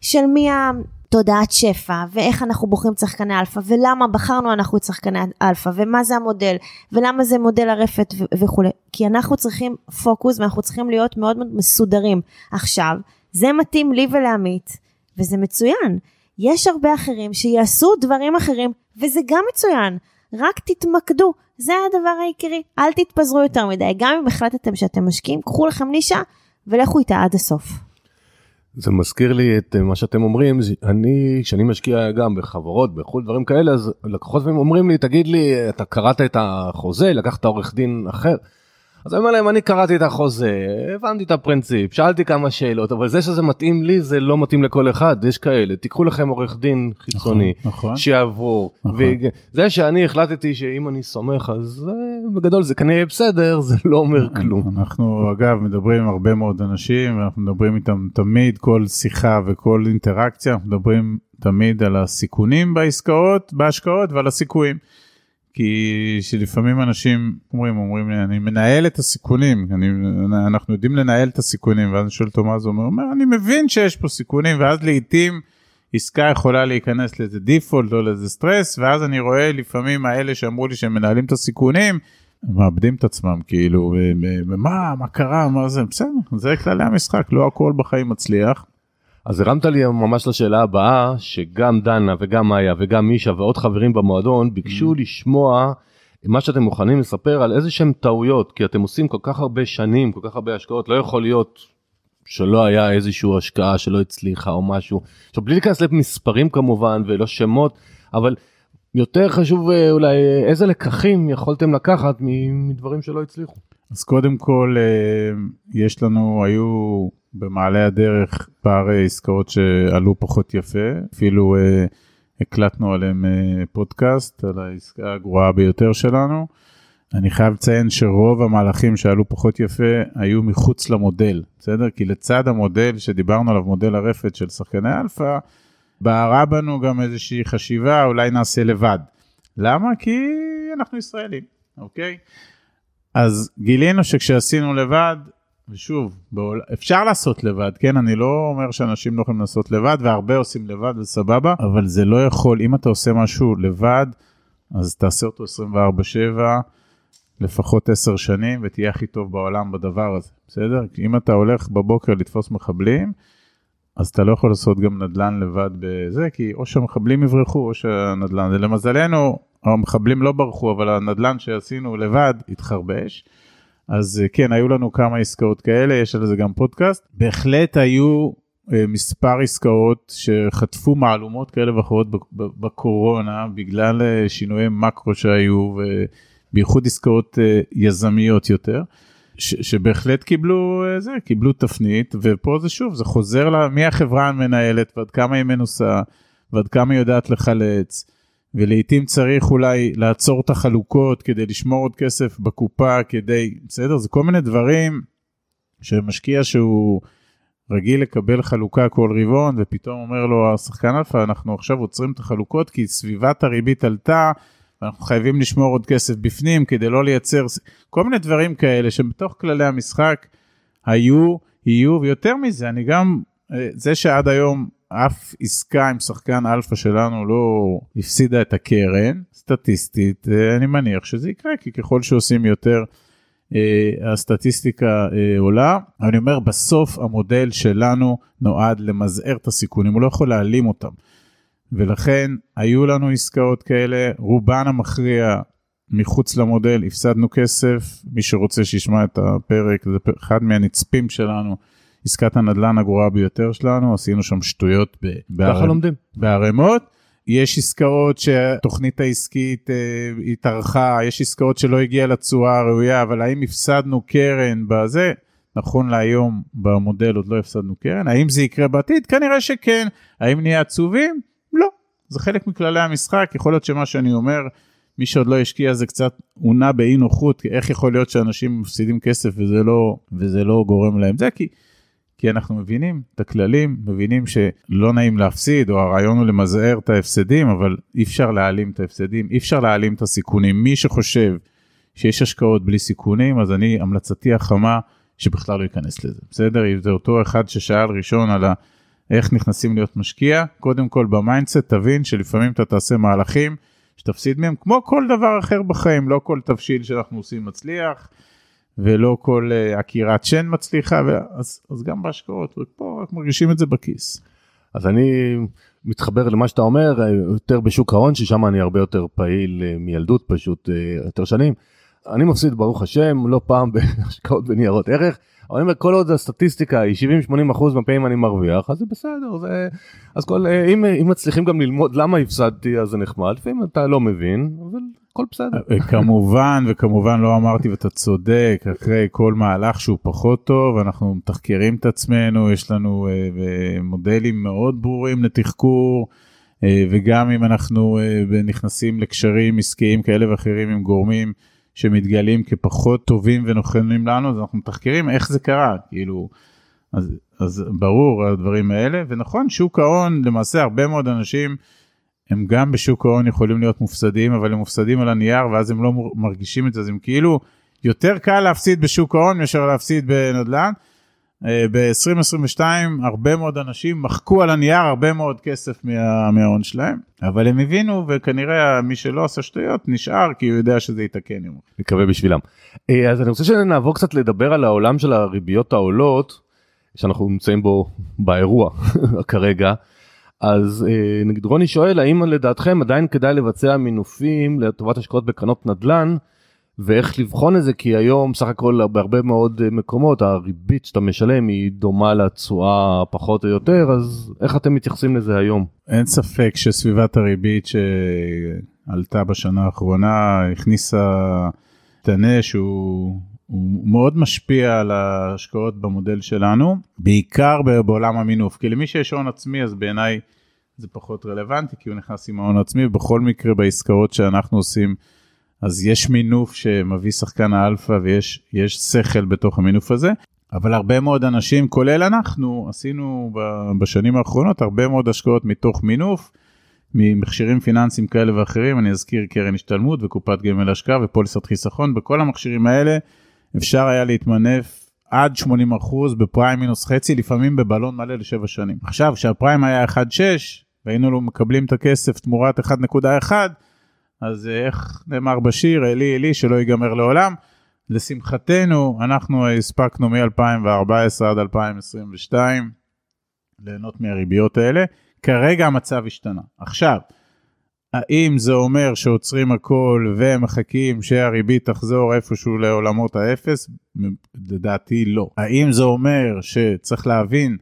Speaker 2: של מהי תודעת שפע, ואיך אנחנו בוחרים שחקני אלפא, ולמה בחרנו אנחנו את שחקני אלפא, ומה זה המודל, ולמה זה מודל הרפת וכולי. כי אנחנו צריכים פוקוס ואנחנו צריכים להיות מאוד מאוד מסודרים. עכשיו, זה מתאים לי ולעמית, וזה מצוין. יש הרבה אחרים שיעשו דברים אחרים, וזה גם מצוין. רק תתמקדו, זה הדבר העיקרי. אל תתפזרו יותר מדי. גם אם החלטתם שאתם משקיעים, קחו לכם נישה ולכו איתה עד הסוף.
Speaker 1: זה מזכיר לי את אה, מה שאתם אומרים, אני, כשאני משקיע גם בחברות, בחו"ל, דברים כאלה, אז לקוחות אומרים לי, תגיד לי, אתה קראת את החוזה, לקחת עורך דין אחר? אז אני אומר להם, אני קראתי את החוזה, הבנתי את הפרינציפ, שאלתי כמה שאלות, אבל זה שזה מתאים לי, זה לא מתאים לכל אחד, יש כאלה. תיקחו לכם עורך דין חיצוני, נכון, נכון. שיעבור. נכון. וזה שאני החלטתי שאם אני סומך, אז בגדול זה כנראה בסדר, זה לא אומר כלום.
Speaker 3: אנחנו אגב מדברים עם הרבה מאוד אנשים, ואנחנו מדברים איתם תמיד, כל שיחה וכל אינטראקציה, אנחנו מדברים תמיד על הסיכונים בעסקאות, בהשקעות ועל הסיכויים. כי שלפעמים אנשים אומרים, אומרים לי, אני מנהל את הסיכונים, אני, אנחנו יודעים לנהל את הסיכונים, ואז אני שואל אותו מה זה אומר, אומר, אני מבין שיש פה סיכונים, ואז לעיתים עסקה יכולה להיכנס לאיזה דיפולט או לאיזה סטרס, ואז אני רואה לפעמים האלה שאמרו לי שהם מנהלים את הסיכונים, מאבדים את עצמם, כאילו, ומה, מה קרה, מה זה, בסדר, זה כללי המשחק, לא הכל בחיים מצליח.
Speaker 1: אז הרמת לי ממש לשאלה הבאה, שגם דנה וגם מאיה וגם מישה ועוד חברים במועדון ביקשו mm. לשמוע מה שאתם מוכנים לספר על איזה שהם טעויות, כי אתם עושים כל כך הרבה שנים, כל כך הרבה השקעות, לא יכול להיות שלא היה איזושהי השקעה שלא הצליחה או משהו. עכשיו בלי להיכנס למספרים כמובן ולא שמות, אבל יותר חשוב אה, אולי איזה לקחים יכולתם לקחת מדברים שלא הצליחו.
Speaker 3: אז קודם כל אה, יש לנו, היו במעלה הדרך פער עסקאות שעלו פחות יפה, אפילו uh, הקלטנו עליהם uh, פודקאסט על העסקה הגרועה ביותר שלנו. אני חייב לציין שרוב המהלכים שעלו פחות יפה היו מחוץ למודל, בסדר? כי לצד המודל שדיברנו עליו, מודל הרפת של שחקני אלפא, בערה בנו גם איזושהי חשיבה, אולי נעשה לבד. למה? כי אנחנו ישראלים, אוקיי? אז גילינו שכשעשינו לבד, ושוב, בעול... אפשר לעשות לבד, כן? אני לא אומר שאנשים לא יכולים לעשות לבד, והרבה עושים לבד וסבבה, אבל זה לא יכול, אם אתה עושה משהו לבד, אז תעשה אותו 24/7, לפחות 10 שנים, ותהיה הכי טוב בעולם בדבר הזה, בסדר? כי אם אתה הולך בבוקר לתפוס מחבלים, אז אתה לא יכול לעשות גם נדל"ן לבד בזה, כי או שהמחבלים יברחו או שהנדל"ן, ולמזלנו, המחבלים לא ברחו, אבל הנדל"ן שעשינו לבד התחרבש. אז אה, כן, היו לנו כמה עסקאות כאלה, יש על זה גם פודקאסט. בהחלט היו אה, מספר עסקאות שחטפו מהלומות כאלה ואחרות בקורונה, בגלל אה, שינויי מקרו שהיו, ובייחוד עסקאות יזמיות יותר. ש, שבהחלט קיבלו זה, קיבלו תפנית, ופה זה שוב, זה חוזר למי החברה המנהלת ועד כמה היא מנוסה ועד כמה היא יודעת לחלץ, ולעיתים צריך אולי לעצור את החלוקות כדי לשמור עוד כסף בקופה, כדי, בסדר? זה כל מיני דברים שמשקיע שהוא רגיל לקבל חלוקה כל רבעון, ופתאום אומר לו השחקן אלפא, אנחנו עכשיו עוצרים את החלוקות כי סביבת הריבית עלתה, ואנחנו חייבים לשמור עוד כסף בפנים כדי לא לייצר, כל מיני דברים כאלה שבתוך כללי המשחק היו, יהיו, ויותר מזה, אני גם, אה, זה שעד היום אף עסקה עם שחקן אלפא שלנו לא הפסידה את הקרן, סטטיסטית, אה, אני מניח שזה יקרה, כי ככל שעושים יותר, אה, הסטטיסטיקה אה, עולה. אני אומר, בסוף המודל שלנו נועד למזער את הסיכונים, הוא לא יכול להעלים אותם. ולכן היו לנו עסקאות כאלה, רובן המכריע מחוץ למודל, הפסדנו כסף, מי שרוצה שישמע את הפרק, זה אחד מהנצפים שלנו. עסקת הנדל"ן הגרועה ביותר שלנו, עשינו שם שטויות בערימות. יש עסקאות שהתוכנית העסקית אה, התארכה, יש עסקאות שלא הגיעה לתשואה הראויה, אבל האם הפסדנו קרן בזה? נכון להיום במודל עוד לא הפסדנו קרן. האם זה יקרה בעתיד? כנראה שכן. האם נהיה עצובים? לא. זה חלק מכללי המשחק, יכול להיות שמה שאני אומר, מי שעוד לא השקיע זה קצת עונה באי נוחות, איך יכול להיות שאנשים מפסידים כסף וזה לא, וזה לא גורם להם זה, כי כי אנחנו מבינים את הכללים, מבינים שלא נעים להפסיד, או הרעיון הוא למזער את ההפסדים, אבל אי אפשר להעלים את ההפסדים, אי אפשר להעלים את הסיכונים. מי שחושב שיש השקעות בלי סיכונים, אז אני, המלצתי החמה, שבכלל לא ייכנס לזה, בסדר? זה אותו אחד ששאל ראשון על ה... איך נכנסים להיות משקיע, קודם כל ב mindset תבין שלפעמים אתה תעשה מהלכים שתפסיד מהם, כמו כל דבר אחר בחיים, לא כל תבשיל שאנחנו עושים מצליח, ולא כל uh, עקירת שן מצליחה, אז, אז גם בהשקעות, ופה רק מרגישים את זה בכיס.
Speaker 1: אז אני מתחבר למה שאתה אומר, יותר בשוק ההון, ששם אני הרבה יותר פעיל uh, מילדות פשוט יותר שנים. אני מפסיד ברוך השם לא פעם [laughs] בהשקעות בניירות ערך. אבל אני אומר כל עוד הסטטיסטיקה היא 70-80 אחוז מהפעמים אני מרוויח אז זה בסדר זה אז כל אם, אם מצליחים גם ללמוד למה הפסדתי אז זה נחמד לפעמים אתה לא מבין אבל הכל בסדר.
Speaker 3: אה, כמובן וכמובן לא אמרתי ואתה צודק אחרי כל מהלך שהוא פחות טוב אנחנו מתחקרים את עצמנו יש לנו uh, מודלים מאוד ברורים לתחקור. וגם אם אנחנו נכנסים לקשרים עסקיים כאלה ואחרים עם גורמים שמתגלים כפחות טובים ונכונים לנו, אז אנחנו מתחקרים איך זה קרה, כאילו, אז, אז ברור הדברים האלה, ונכון, שוק ההון, למעשה הרבה מאוד אנשים, הם גם בשוק ההון יכולים להיות מופסדים, אבל הם מופסדים על הנייר, ואז הם לא מרגישים את זה, אז הם כאילו, יותר קל להפסיד בשוק ההון מאשר להפסיד בנדל"ן. אה, ב-2022 הרבה מאוד אנשים מחקו על הנייר הרבה מאוד כסף מה, מההון שלהם, אבל הם הבינו וכנראה מי שלא עשה שטויות נשאר כי הוא יודע שזה יתקן.
Speaker 1: מקווה בשבילם. אה, אז אני רוצה שנעבור קצת לדבר על העולם של הריביות העולות, שאנחנו נמצאים בו באירוע [laughs] כרגע. אז אה, נגיד רוני שואל האם לדעתכם עדיין כדאי לבצע מינופים לטובת השקעות בקרנות נדל"ן ואיך לבחון את זה כי היום סך הכל בהרבה מאוד מקומות הריבית שאתה משלם היא דומה לתשואה פחות או יותר אז איך אתם מתייחסים לזה היום?
Speaker 3: אין ספק שסביבת הריבית שעלתה בשנה האחרונה הכניסה תנה שהוא מאוד משפיע על ההשקעות במודל שלנו בעיקר בעולם המינוף כי למי שיש הון עצמי אז בעיניי זה פחות רלוונטי כי הוא נכנס עם ההון עצמי בכל מקרה בעסקאות שאנחנו עושים. אז יש מינוף שמביא שחקן האלפא ויש שכל בתוך המינוף הזה, אבל הרבה מאוד אנשים, כולל אנחנו, עשינו בשנים האחרונות הרבה מאוד השקעות מתוך מינוף, ממכשירים פיננסיים כאלה ואחרים, אני אזכיר קרן השתלמות וקופת גמל השקעה ופוליסת חיסכון, בכל המכשירים האלה אפשר היה להתמנף עד 80% בפריים מינוס חצי, לפעמים בבלון מלא לשבע שנים. עכשיו, כשהפריים היה 1.6 והיינו מקבלים את הכסף תמורת 1.1, אז אה, איך נאמר בשיר, אלי אלי שלא ייגמר לעולם. לשמחתנו, אנחנו הספקנו מ-2014 עד 2022 ליהנות מהריביות האלה. כרגע המצב השתנה. עכשיו, האם זה אומר שעוצרים הכל ומחכים שהריבית תחזור איפשהו לעולמות האפס? לדעתי לא. האם זה אומר שצריך להבין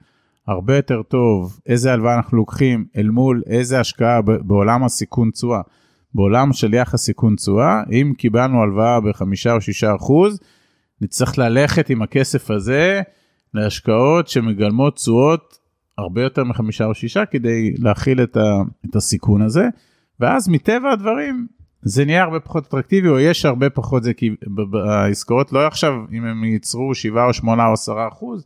Speaker 3: הרבה יותר טוב איזה הלוואה אנחנו לוקחים אל מול איזה השקעה בעולם הסיכון תשואה? בעולם של יחס סיכון תשואה, אם קיבלנו הלוואה בחמישה או שישה אחוז, נצטרך ללכת עם הכסף הזה להשקעות שמגלמות תשואות הרבה יותר מחמישה או שישה כדי להכיל את, ה, את הסיכון הזה, ואז מטבע הדברים זה נהיה הרבה פחות אטרקטיבי או יש הרבה פחות זה כי העסקאות לא עכשיו אם הם ייצרו 7 או 8 או 10 אחוז,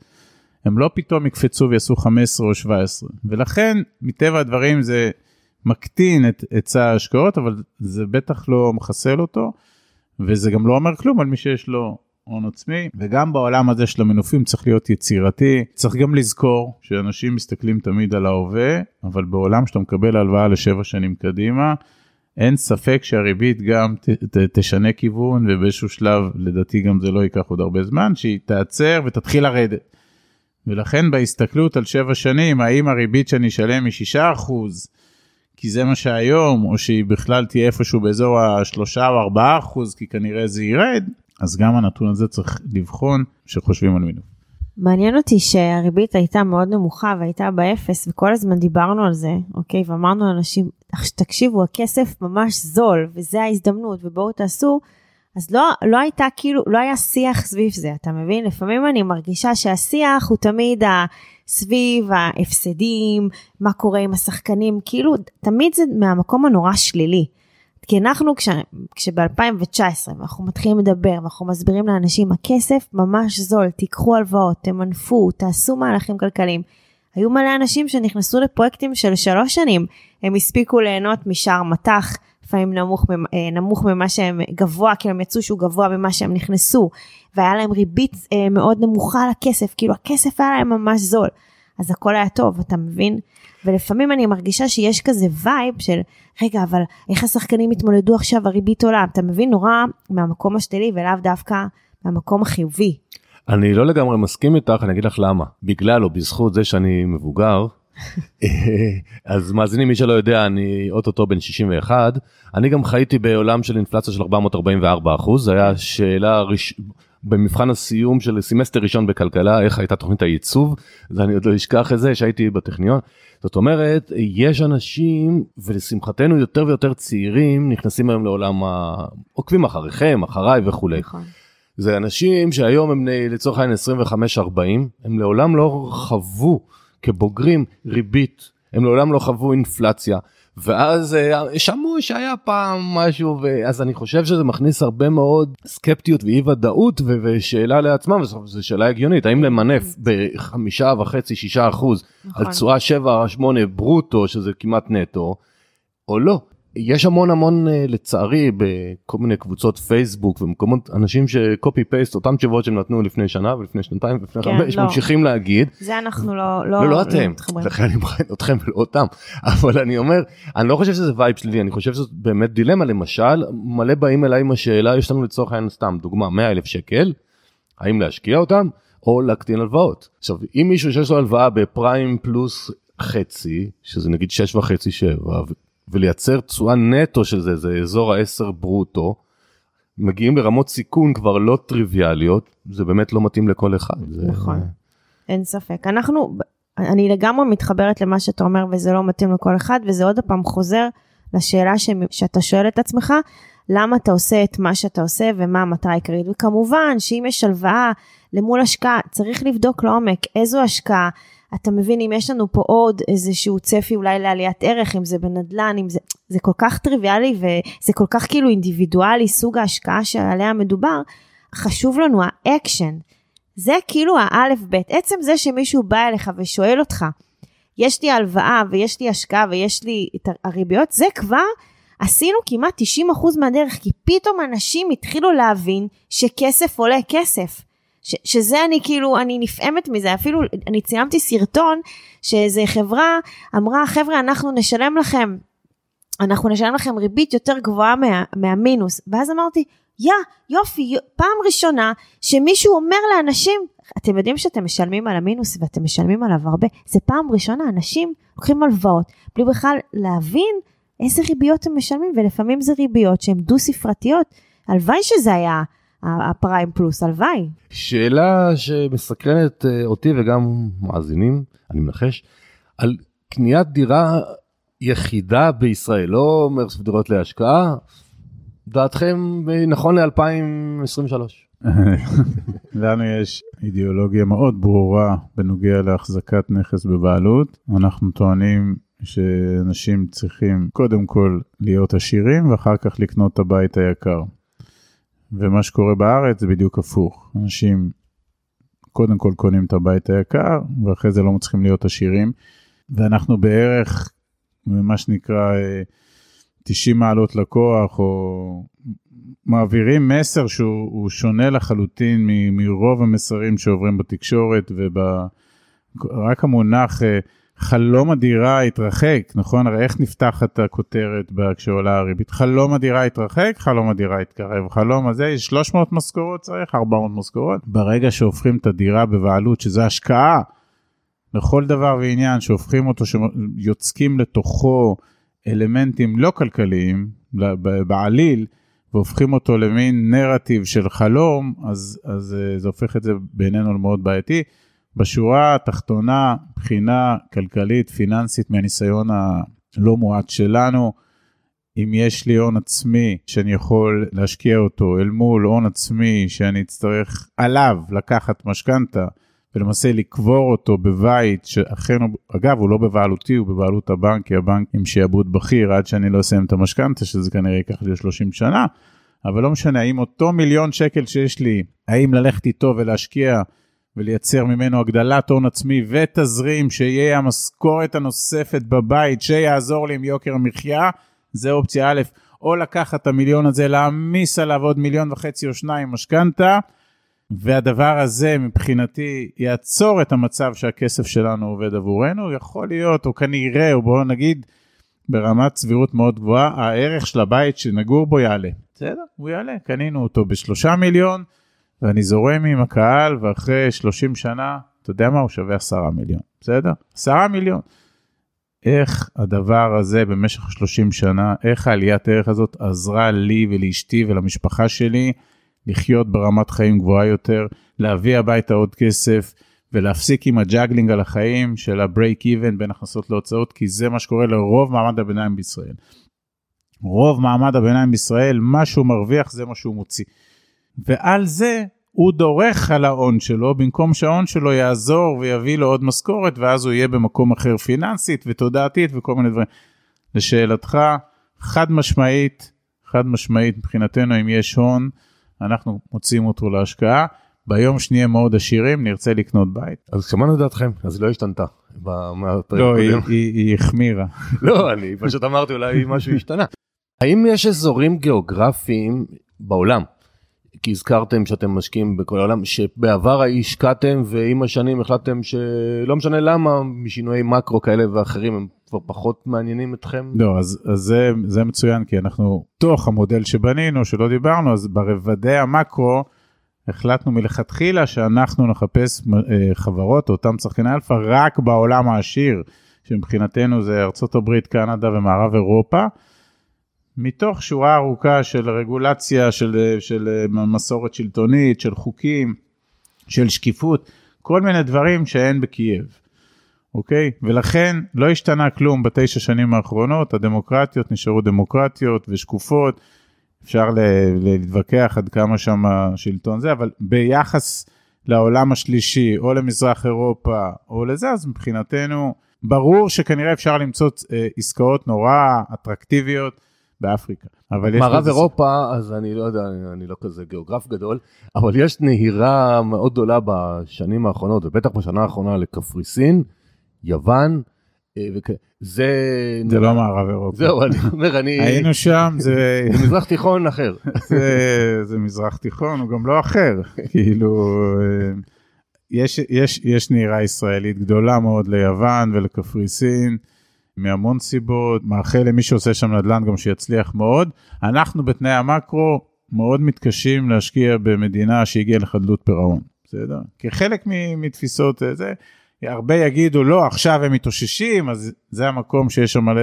Speaker 3: הם לא פתאום יקפצו ויעשו 15 או 17 ולכן מטבע הדברים זה מקטין את היצע ההשקעות, אבל זה בטח לא מחסל אותו, וזה גם לא אומר כלום על מי שיש לו הון עצמי, וגם בעולם הזה של המנופים צריך להיות יצירתי. צריך גם לזכור שאנשים מסתכלים תמיד על ההווה, אבל בעולם שאתה מקבל הלוואה לשבע שנים קדימה, אין ספק שהריבית גם ת, ת, תשנה כיוון, ובאיזשהו שלב, לדעתי גם זה לא ייקח עוד הרבה זמן, שהיא תעצר ותתחיל לרדת. ולכן בהסתכלות על שבע שנים, האם הריבית שאני אשלם היא 6%, כי זה מה שהיום, או שהיא בכלל תהיה איפשהו באזור השלושה או ארבעה אחוז, כי כנראה זה ירד, אז גם הנתון הזה צריך לבחון כשחושבים על מינוף.
Speaker 2: מעניין אותי שהריבית הייתה מאוד נמוכה והייתה באפס וכל הזמן דיברנו על זה, אוקיי? ואמרנו לאנשים, תקשיבו, הכסף ממש זול וזה ההזדמנות ובואו תעשו, אז לא, לא הייתה כאילו, לא היה שיח סביב זה, אתה מבין? לפעמים אני מרגישה שהשיח הוא תמיד. סביב ההפסדים, מה קורה עם השחקנים, כאילו תמיד זה מהמקום הנורא שלילי. כי אנחנו כש, כשב-2019 אנחנו מתחילים לדבר ואנחנו מסבירים לאנשים הכסף ממש זול, תיקחו הלוואות, תמנפו, תעשו מהלכים כלכליים. היו מלא אנשים שנכנסו לפרויקטים של שלוש שנים, הם הספיקו ליהנות משער מטח לפעמים נמוך, אה, נמוך ממה שהם גבוה, כאילו הם יצאו שהוא גבוה ממה שהם נכנסו, והיה להם ריבית אה, מאוד נמוכה על הכסף, כאילו הכסף היה להם ממש זול. אז הכל היה טוב, אתה מבין? ולפעמים אני מרגישה שיש כזה vibe של, רגע, אבל איך השחקנים התמודדו עכשיו, הריבית עולה, אתה מבין? נורא מהמקום השלילי ולאו דווקא מהמקום החיובי.
Speaker 1: אני לא לגמרי מסכים איתך, אני אגיד לך למה. בגלל או בזכות זה שאני מבוגר, [laughs] אז מאזינים, מי שלא יודע, אני אוטוטו בן 61, אני גם חייתי בעולם של אינפלציה של 444 אחוז, זה היה שאלה ראש... במבחן הסיום של סמסטר ראשון בכלכלה, איך הייתה תוכנית הייצוב, אז אני עוד לא אשכח את זה, שהייתי בטכניון. זאת אומרת, יש אנשים, ולשמחתנו יותר ויותר צעירים, נכנסים היום לעולם ה... עוקבים אחריכם, אחריי וכולי. נכון. זה אנשים שהיום הם לצורך העניין 25-40, הם לעולם לא חוו כבוגרים ריבית, הם לעולם לא חוו אינפלציה. ואז אה, שמעו שהיה פעם משהו ואז אני חושב שזה מכניס הרבה מאוד סקפטיות ואי ודאות ושאלה לעצמם. וזו שאלה הגיונית. האם למנף בחמישה וחצי שישה אחוז נכון. על תשואה שבע שמונה ברוטו שזה כמעט נטו או לא יש המון המון אה, לצערי בכל מיני קבוצות פייסבוק ומקומות אנשים שקופי פייסט אותם תשובות שהם נתנו לפני שנה ולפני שנתיים ולפני כן, חמש לא. ממשיכים להגיד.
Speaker 2: זה אנחנו לא
Speaker 1: לא לא, לא אתם. לכן אני מכין אתכם ולא אותם. אבל אני אומר אני לא חושב שזה vibe שלילי אני חושב שזאת באמת דילמה. למשל מלא באים אליי עם השאלה יש לנו לצורך העניין סתם דוגמה 100 אלף שקל האם להשקיע אותם או להקטין הלוואות? עכשיו אם מישהו שיש לו הלוואה בפריים פלוס חצי שזה נגיד 6 וחצי 7 ולייצר תשואה נטו של זה, זה אזור ה-10 ברוטו, מגיעים לרמות סיכון כבר לא טריוויאליות, זה באמת לא מתאים לכל אחד.
Speaker 2: נכון, זה... אין ספק. אנחנו, אני לגמרי מתחברת למה שאתה אומר וזה לא מתאים לכל אחד, וזה עוד פעם חוזר לשאלה ש... שאתה שואל את עצמך, למה אתה עושה את מה שאתה עושה ומה המטרה העיקרית. וכמובן שאם יש הלוואה למול השקעה, צריך לבדוק לעומק איזו השקעה. אתה מבין אם יש לנו פה עוד איזשהו צפי אולי לעליית ערך, אם זה בנדל"ן, אם זה, זה כל כך טריוויאלי וזה כל כך כאילו אינדיבידואלי, סוג ההשקעה שעליה מדובר, חשוב לנו האקשן. זה כאילו האלף בית, עצם זה שמישהו בא אליך ושואל אותך, יש לי הלוואה ויש לי השקעה ויש לי את הריביות, זה כבר עשינו כמעט 90% מהדרך, כי פתאום אנשים התחילו להבין שכסף עולה כסף. ש, שזה אני כאילו, אני נפעמת מזה, אפילו אני צילמתי סרטון שאיזה חברה אמרה, חבר'ה, אנחנו נשלם לכם, אנחנו נשלם לכם ריבית יותר גבוהה מה, מהמינוס. ואז אמרתי, יא, יופי, פעם ראשונה שמישהו אומר לאנשים, אתם יודעים שאתם משלמים על המינוס ואתם משלמים עליו הרבה, זה פעם ראשונה, אנשים לוקחים הלוואות בלי בכלל להבין איזה ריביות הם משלמים, ולפעמים זה ריביות שהן דו ספרתיות. הלוואי שזה היה הפריים פלוס, הלוואי.
Speaker 1: שאלה שמסקרנת אה, אותי וגם מאזינים, אני מנחש, על קניית דירה יחידה בישראל, לא אומר דירות להשקעה, דעתכם אה, נכון ל-2023. [laughs]
Speaker 3: לנו יש אידיאולוגיה מאוד ברורה בנוגע להחזקת נכס בבעלות. אנחנו טוענים שאנשים צריכים קודם כל להיות עשירים ואחר כך לקנות את הבית היקר. ומה שקורה בארץ זה בדיוק הפוך. אנשים קודם כל קונים את הבית היקר, ואחרי זה לא מצליחים להיות עשירים. ואנחנו בערך, מה שנקרא, 90 אה, מעלות לקוח, או מעבירים מסר שהוא שונה לחלוטין מרוב המסרים שעוברים בתקשורת, ורק המונח אה, חלום הדירה התרחק, נכון? הרי איך נפתחת הכותרת כשעולה הריבית? חלום הדירה התרחק, חלום הדירה התקרב. חלום הזה, 300 משכורות צריך, 400 משכורות. ברגע שהופכים את הדירה בבעלות, שזה השקעה לכל דבר ועניין, שהופכים אותו, שיוצקים לתוכו אלמנטים לא כלכליים, בעליל, והופכים אותו למין נרטיב של חלום, אז, אז אה, זה הופך את זה בעינינו למאוד בעייתי. בשורה התחתונה, בחינה כלכלית, פיננסית, מהניסיון הלא מועט שלנו, אם יש לי הון עצמי שאני יכול להשקיע אותו אל מול הון עצמי שאני אצטרך עליו לקחת משכנתה ולמעשה לקבור אותו בבית שאכן, אגב, הוא לא בבעלותי, הוא בבעלות הבנק, כי הבנק עם שיעבוד בכיר עד שאני לא אסיים את המשכנתה, שזה כנראה ייקח לי 30 שנה, אבל לא משנה, האם אותו מיליון שקל שיש לי, האם ללכת איתו ולהשקיע ולייצר ממנו הגדלת הון עצמי ותזרים שיהיה המשכורת הנוספת בבית שיעזור לי עם יוקר המחיה, זה אופציה א'. או לקחת את המיליון הזה, להעמיס עליו עוד מיליון וחצי או שניים משכנתה, והדבר הזה מבחינתי יעצור את המצב שהכסף שלנו עובד עבורנו, יכול להיות, או כנראה, או בואו נגיד, ברמת סבירות מאוד גבוהה, הערך של הבית שנגור בו יעלה. בסדר, הוא יעלה. קנינו אותו בשלושה מיליון, ואני זורם עם הקהל, ואחרי 30 שנה, אתה יודע מה? הוא שווה עשרה מיליון, בסדר? עשרה מיליון. איך הדבר הזה במשך 30 שנה, איך העליית הערך הזאת עזרה לי ולאשתי ולמשפחה שלי לחיות ברמת חיים גבוהה יותר, להביא הביתה עוד כסף ולהפסיק עם ה juggling על החיים של ה-break even בין הכנסות להוצאות, כי זה מה שקורה לרוב מעמד הביניים בישראל. רוב מעמד הביניים בישראל, מה שהוא מרוויח זה מה שהוא מוציא. ועל זה הוא דורך על ההון שלו, במקום שההון שלו יעזור ויביא לו עוד משכורת, ואז הוא יהיה במקום אחר פיננסית ותודעתית וכל מיני דברים. לשאלתך, חד משמעית, חד משמעית מבחינתנו אם יש הון, אנחנו מוצאים אותו להשקעה. ביום שנהיה מאוד עשירים נרצה לקנות בית.
Speaker 1: אז שמענו דעתכם, אז היא לא השתנתה.
Speaker 3: לא, היא החמירה. [laughs]
Speaker 1: לא, אני פשוט אמרתי אולי משהו השתנה. האם יש אזורים גיאוגרפיים בעולם כי הזכרתם שאתם משקיעים בכל העולם, שבעבר השקעתם ועם השנים החלטתם שלא משנה למה, משינויי מקרו כאלה ואחרים הם כבר פחות מעניינים אתכם?
Speaker 3: לא, אז, אז זה, זה מצוין, כי אנחנו, תוך המודל שבנינו, שלא דיברנו, אז ברבדי המקרו, החלטנו מלכתחילה שאנחנו נחפש אה, חברות, אותם שחקני אלפא, רק בעולם העשיר, שמבחינתנו זה ארה"ב, קנדה ומערב אירופה. מתוך שורה ארוכה של רגולציה, של, של מסורת שלטונית, של חוקים, של שקיפות, כל מיני דברים שאין בקייב, אוקיי? ולכן לא השתנה כלום בתשע שנים האחרונות, הדמוקרטיות נשארו דמוקרטיות ושקופות, אפשר להתווכח עד כמה שם השלטון זה, אבל ביחס לעולם השלישי, או למזרח אירופה, או לזה, אז מבחינתנו, ברור שכנראה אפשר למצוא אה, עסקאות נורא אטרקטיביות. באפריקה.
Speaker 1: אבל מערב אירופה, אז אני לא יודע, אני, אני לא כזה גיאוגרף גדול, אבל יש נהירה מאוד גדולה בשנים האחרונות, ובטח בשנה האחרונה לקפריסין, יוון, אה, וכ... זה...
Speaker 3: זה לא מערב אירופה.
Speaker 1: זהו, אני אומר, אני...
Speaker 3: היינו שם, זה... [laughs]
Speaker 1: זה מזרח תיכון אחר. [laughs]
Speaker 3: זה, זה מזרח תיכון, הוא גם לא אחר. [laughs] כאילו, אה, יש, יש, יש נהירה ישראלית גדולה מאוד ליוון ולקפריסין. מהמון סיבות, מאחל למי שעושה שם נדל"ן גם שיצליח מאוד. אנחנו בתנאי המקרו מאוד מתקשים להשקיע במדינה שהגיעה לחדלות פירעון, בסדר? כחלק מתפיסות אה, זה, הרבה יגידו לא, עכשיו הם מתאוששים, אז זה המקום שיש שם מלא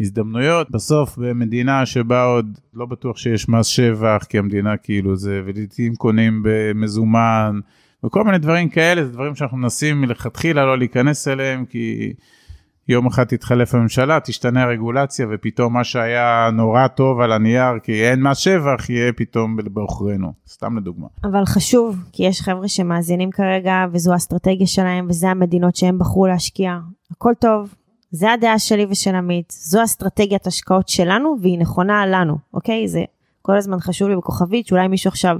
Speaker 3: הזדמנויות. בסוף במדינה שבה עוד לא בטוח שיש מס שבח, כי המדינה כאילו זה, ולעיתים קונים במזומן, וכל מיני דברים כאלה, זה דברים שאנחנו מנסים מלכתחילה לא להיכנס אליהם, כי... יום אחד תתחלף הממשלה, תשתנה הרגולציה, ופתאום מה שהיה נורא טוב על הנייר, כי אין מס שבח, יהיה פתאום בעוכרינו. סתם לדוגמה.
Speaker 2: אבל חשוב, כי יש חבר'ה שמאזינים כרגע, וזו האסטרטגיה שלהם, וזה המדינות שהם בחרו להשקיע. הכל טוב, זה הדעה שלי ושל עמית, זו אסטרטגיית השקעות שלנו, והיא נכונה לנו, אוקיי? זה כל הזמן חשוב לי בכוכבית, שאולי מישהו עכשיו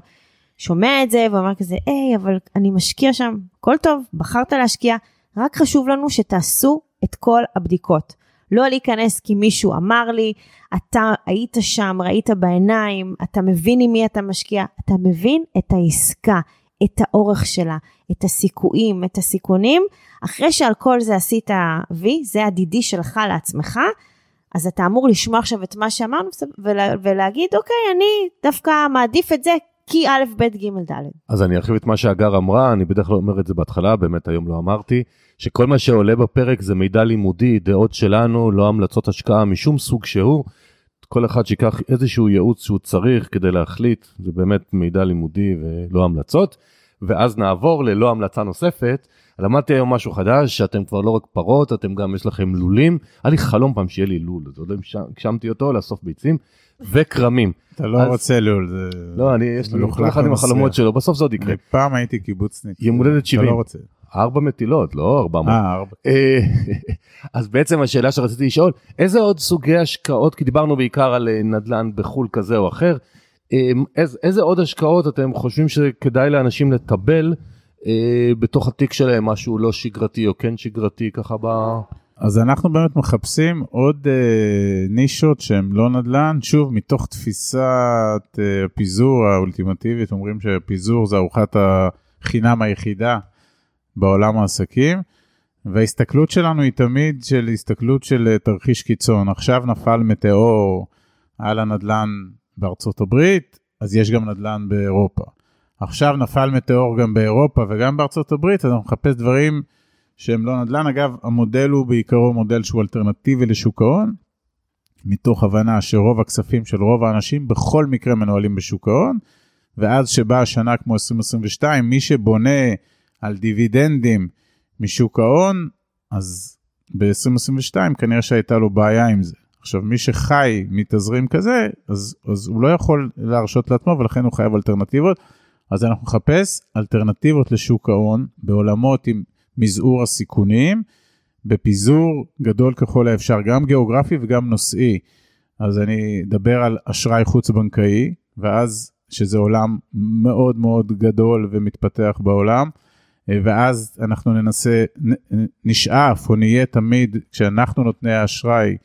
Speaker 2: שומע את זה ואומר כזה, היי, אבל אני משקיע שם, הכל טוב, בחרת להשקיע, רק חשוב לנו שתעשו את כל הבדיקות. לא להיכנס כי מישהו אמר לי, אתה היית שם, ראית בעיניים, אתה מבין עם מי אתה משקיע, אתה מבין את העסקה, את האורך שלה, את הסיכויים, את הסיכונים. אחרי שעל כל זה עשית וי, זה הדידי שלך לעצמך, אז אתה אמור לשמוע עכשיו את מה שאמרנו ולה, ולהגיד, אוקיי, אני דווקא מעדיף את זה כי א', ב', ג', ד'.
Speaker 1: אז אני ארחיב את מה שהגר אמרה, אני בדרך כלל אומר את זה בהתחלה, באמת היום לא אמרתי, שכל מה שעולה בפרק זה מידע לימודי, דעות שלנו, לא המלצות השקעה משום סוג שהוא. כל אחד שיקח איזשהו ייעוץ שהוא צריך כדי להחליט, זה באמת מידע לימודי ולא המלצות. ואז נעבור ללא המלצה נוספת. למדתי היום משהו חדש, שאתם כבר לא רק פרות, אתם גם יש לכם לולים. היה לי חלום פעם שיהיה לי לול, אז עוד לא הגשמתי אותו לאסוף ביצים. וכרמים.
Speaker 3: אתה לא רוצה לול, זה...
Speaker 1: לא, אני, יש לי כל אחד עם החלומות שלו, בסוף זה עוד יקרה.
Speaker 3: פעם הייתי קיבוצניק.
Speaker 1: יום הולדת 70.
Speaker 3: אתה לא רוצה.
Speaker 1: ארבע מטילות, לא ארבע מאות.
Speaker 3: אה, ארבע.
Speaker 1: אה, [laughs] אז בעצם השאלה שרציתי לשאול, איזה עוד סוגי השקעות, כי דיברנו בעיקר על אה, נדל"ן בחו"ל כזה או אחר, איזה, איזה עוד השקעות אתם חושבים שכדאי לאנשים לטבל בתוך התיק שלהם, משהו לא שגרתי או כן שגרתי ככה ב...
Speaker 3: אז אנחנו באמת מחפשים עוד אה, נישות שהן לא נדל"ן, שוב, מתוך תפיסת אה, הפיזור האולטימטיבית, אומרים שפיזור זה ארוחת החינם היחידה בעולם העסקים, וההסתכלות שלנו היא תמיד של הסתכלות של אה, תרחיש קיצון. עכשיו נפל מטאור על הנדל"ן בארצות הברית, אז יש גם נדל"ן באירופה. עכשיו נפל מטאור גם באירופה וגם בארצות הברית, אז אנחנו נחפש דברים שהם לא נדל"ן. אגב, המודל הוא בעיקרו מודל שהוא אלטרנטיבי לשוק ההון, מתוך הבנה שרוב הכספים של רוב האנשים בכל מקרה מנוהלים בשוק ההון, ואז שבאה שנה כמו 2022, מי שבונה על דיבידנדים משוק ההון, אז ב-2022 כנראה שהייתה לו בעיה עם זה. עכשיו, מי שחי מתזרים כזה, אז, אז הוא לא יכול להרשות לעצמו ולכן הוא חייב אלטרנטיבות. אז אנחנו נחפש אלטרנטיבות לשוק ההון בעולמות עם מזעור הסיכונים, בפיזור גדול ככל האפשר, גם גיאוגרפי וגם נושאי. אז אני אדבר על אשראי חוץ-בנקאי, ואז, שזה עולם מאוד מאוד גדול ומתפתח בעולם, ואז אנחנו ננסה, נשאף או נהיה תמיד, כשאנחנו נותני האשראי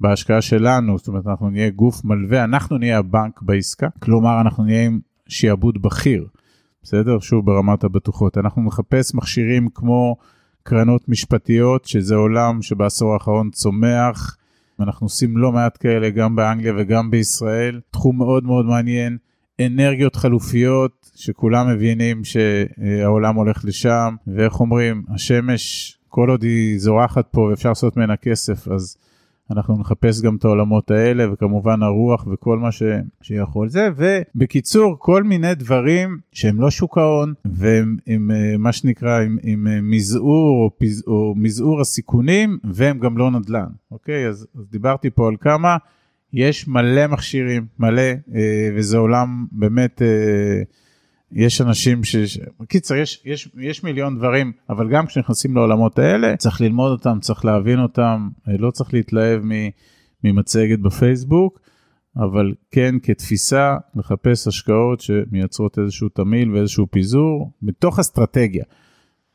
Speaker 3: בהשקעה שלנו, זאת אומרת אנחנו נהיה גוף מלווה, אנחנו נהיה הבנק בעסקה, כלומר אנחנו נהיה עם שיעבוד בכיר, בסדר? שוב ברמת הבטוחות. אנחנו נחפש מכשירים כמו קרנות משפטיות, שזה עולם שבעשור האחרון צומח. אנחנו עושים לא מעט כאלה גם באנגליה וגם בישראל. תחום מאוד מאוד מעניין. אנרגיות חלופיות, שכולם מבינים שהעולם הולך לשם, ואיך אומרים, השמש, כל עוד היא זורחת פה ואפשר לעשות ממנה כסף, אז אנחנו נחפש גם את העולמות האלה, וכמובן הרוח וכל מה ש... שיכול זה, ובקיצור, כל מיני דברים שהם לא שוק ההון, והם עם אה, מה שנקרא, עם, עם אה, מזעור או, פיז... או מזעור הסיכונים, והם גם לא נדל"ן, אוקיי? אז, אז דיברתי פה על כמה, יש מלא מכשירים, מלא, אה, וזה עולם באמת... יש אנשים ש... בקיצר, יש, יש, יש מיליון דברים, אבל גם כשנכנסים לעולמות האלה, צריך ללמוד אותם, צריך להבין אותם, אה, לא צריך להתלהב ממצגת בפייסבוק, אבל כן כתפיסה, לחפש השקעות שמייצרות איזשהו תמהיל ואיזשהו פיזור, בתוך אסטרטגיה,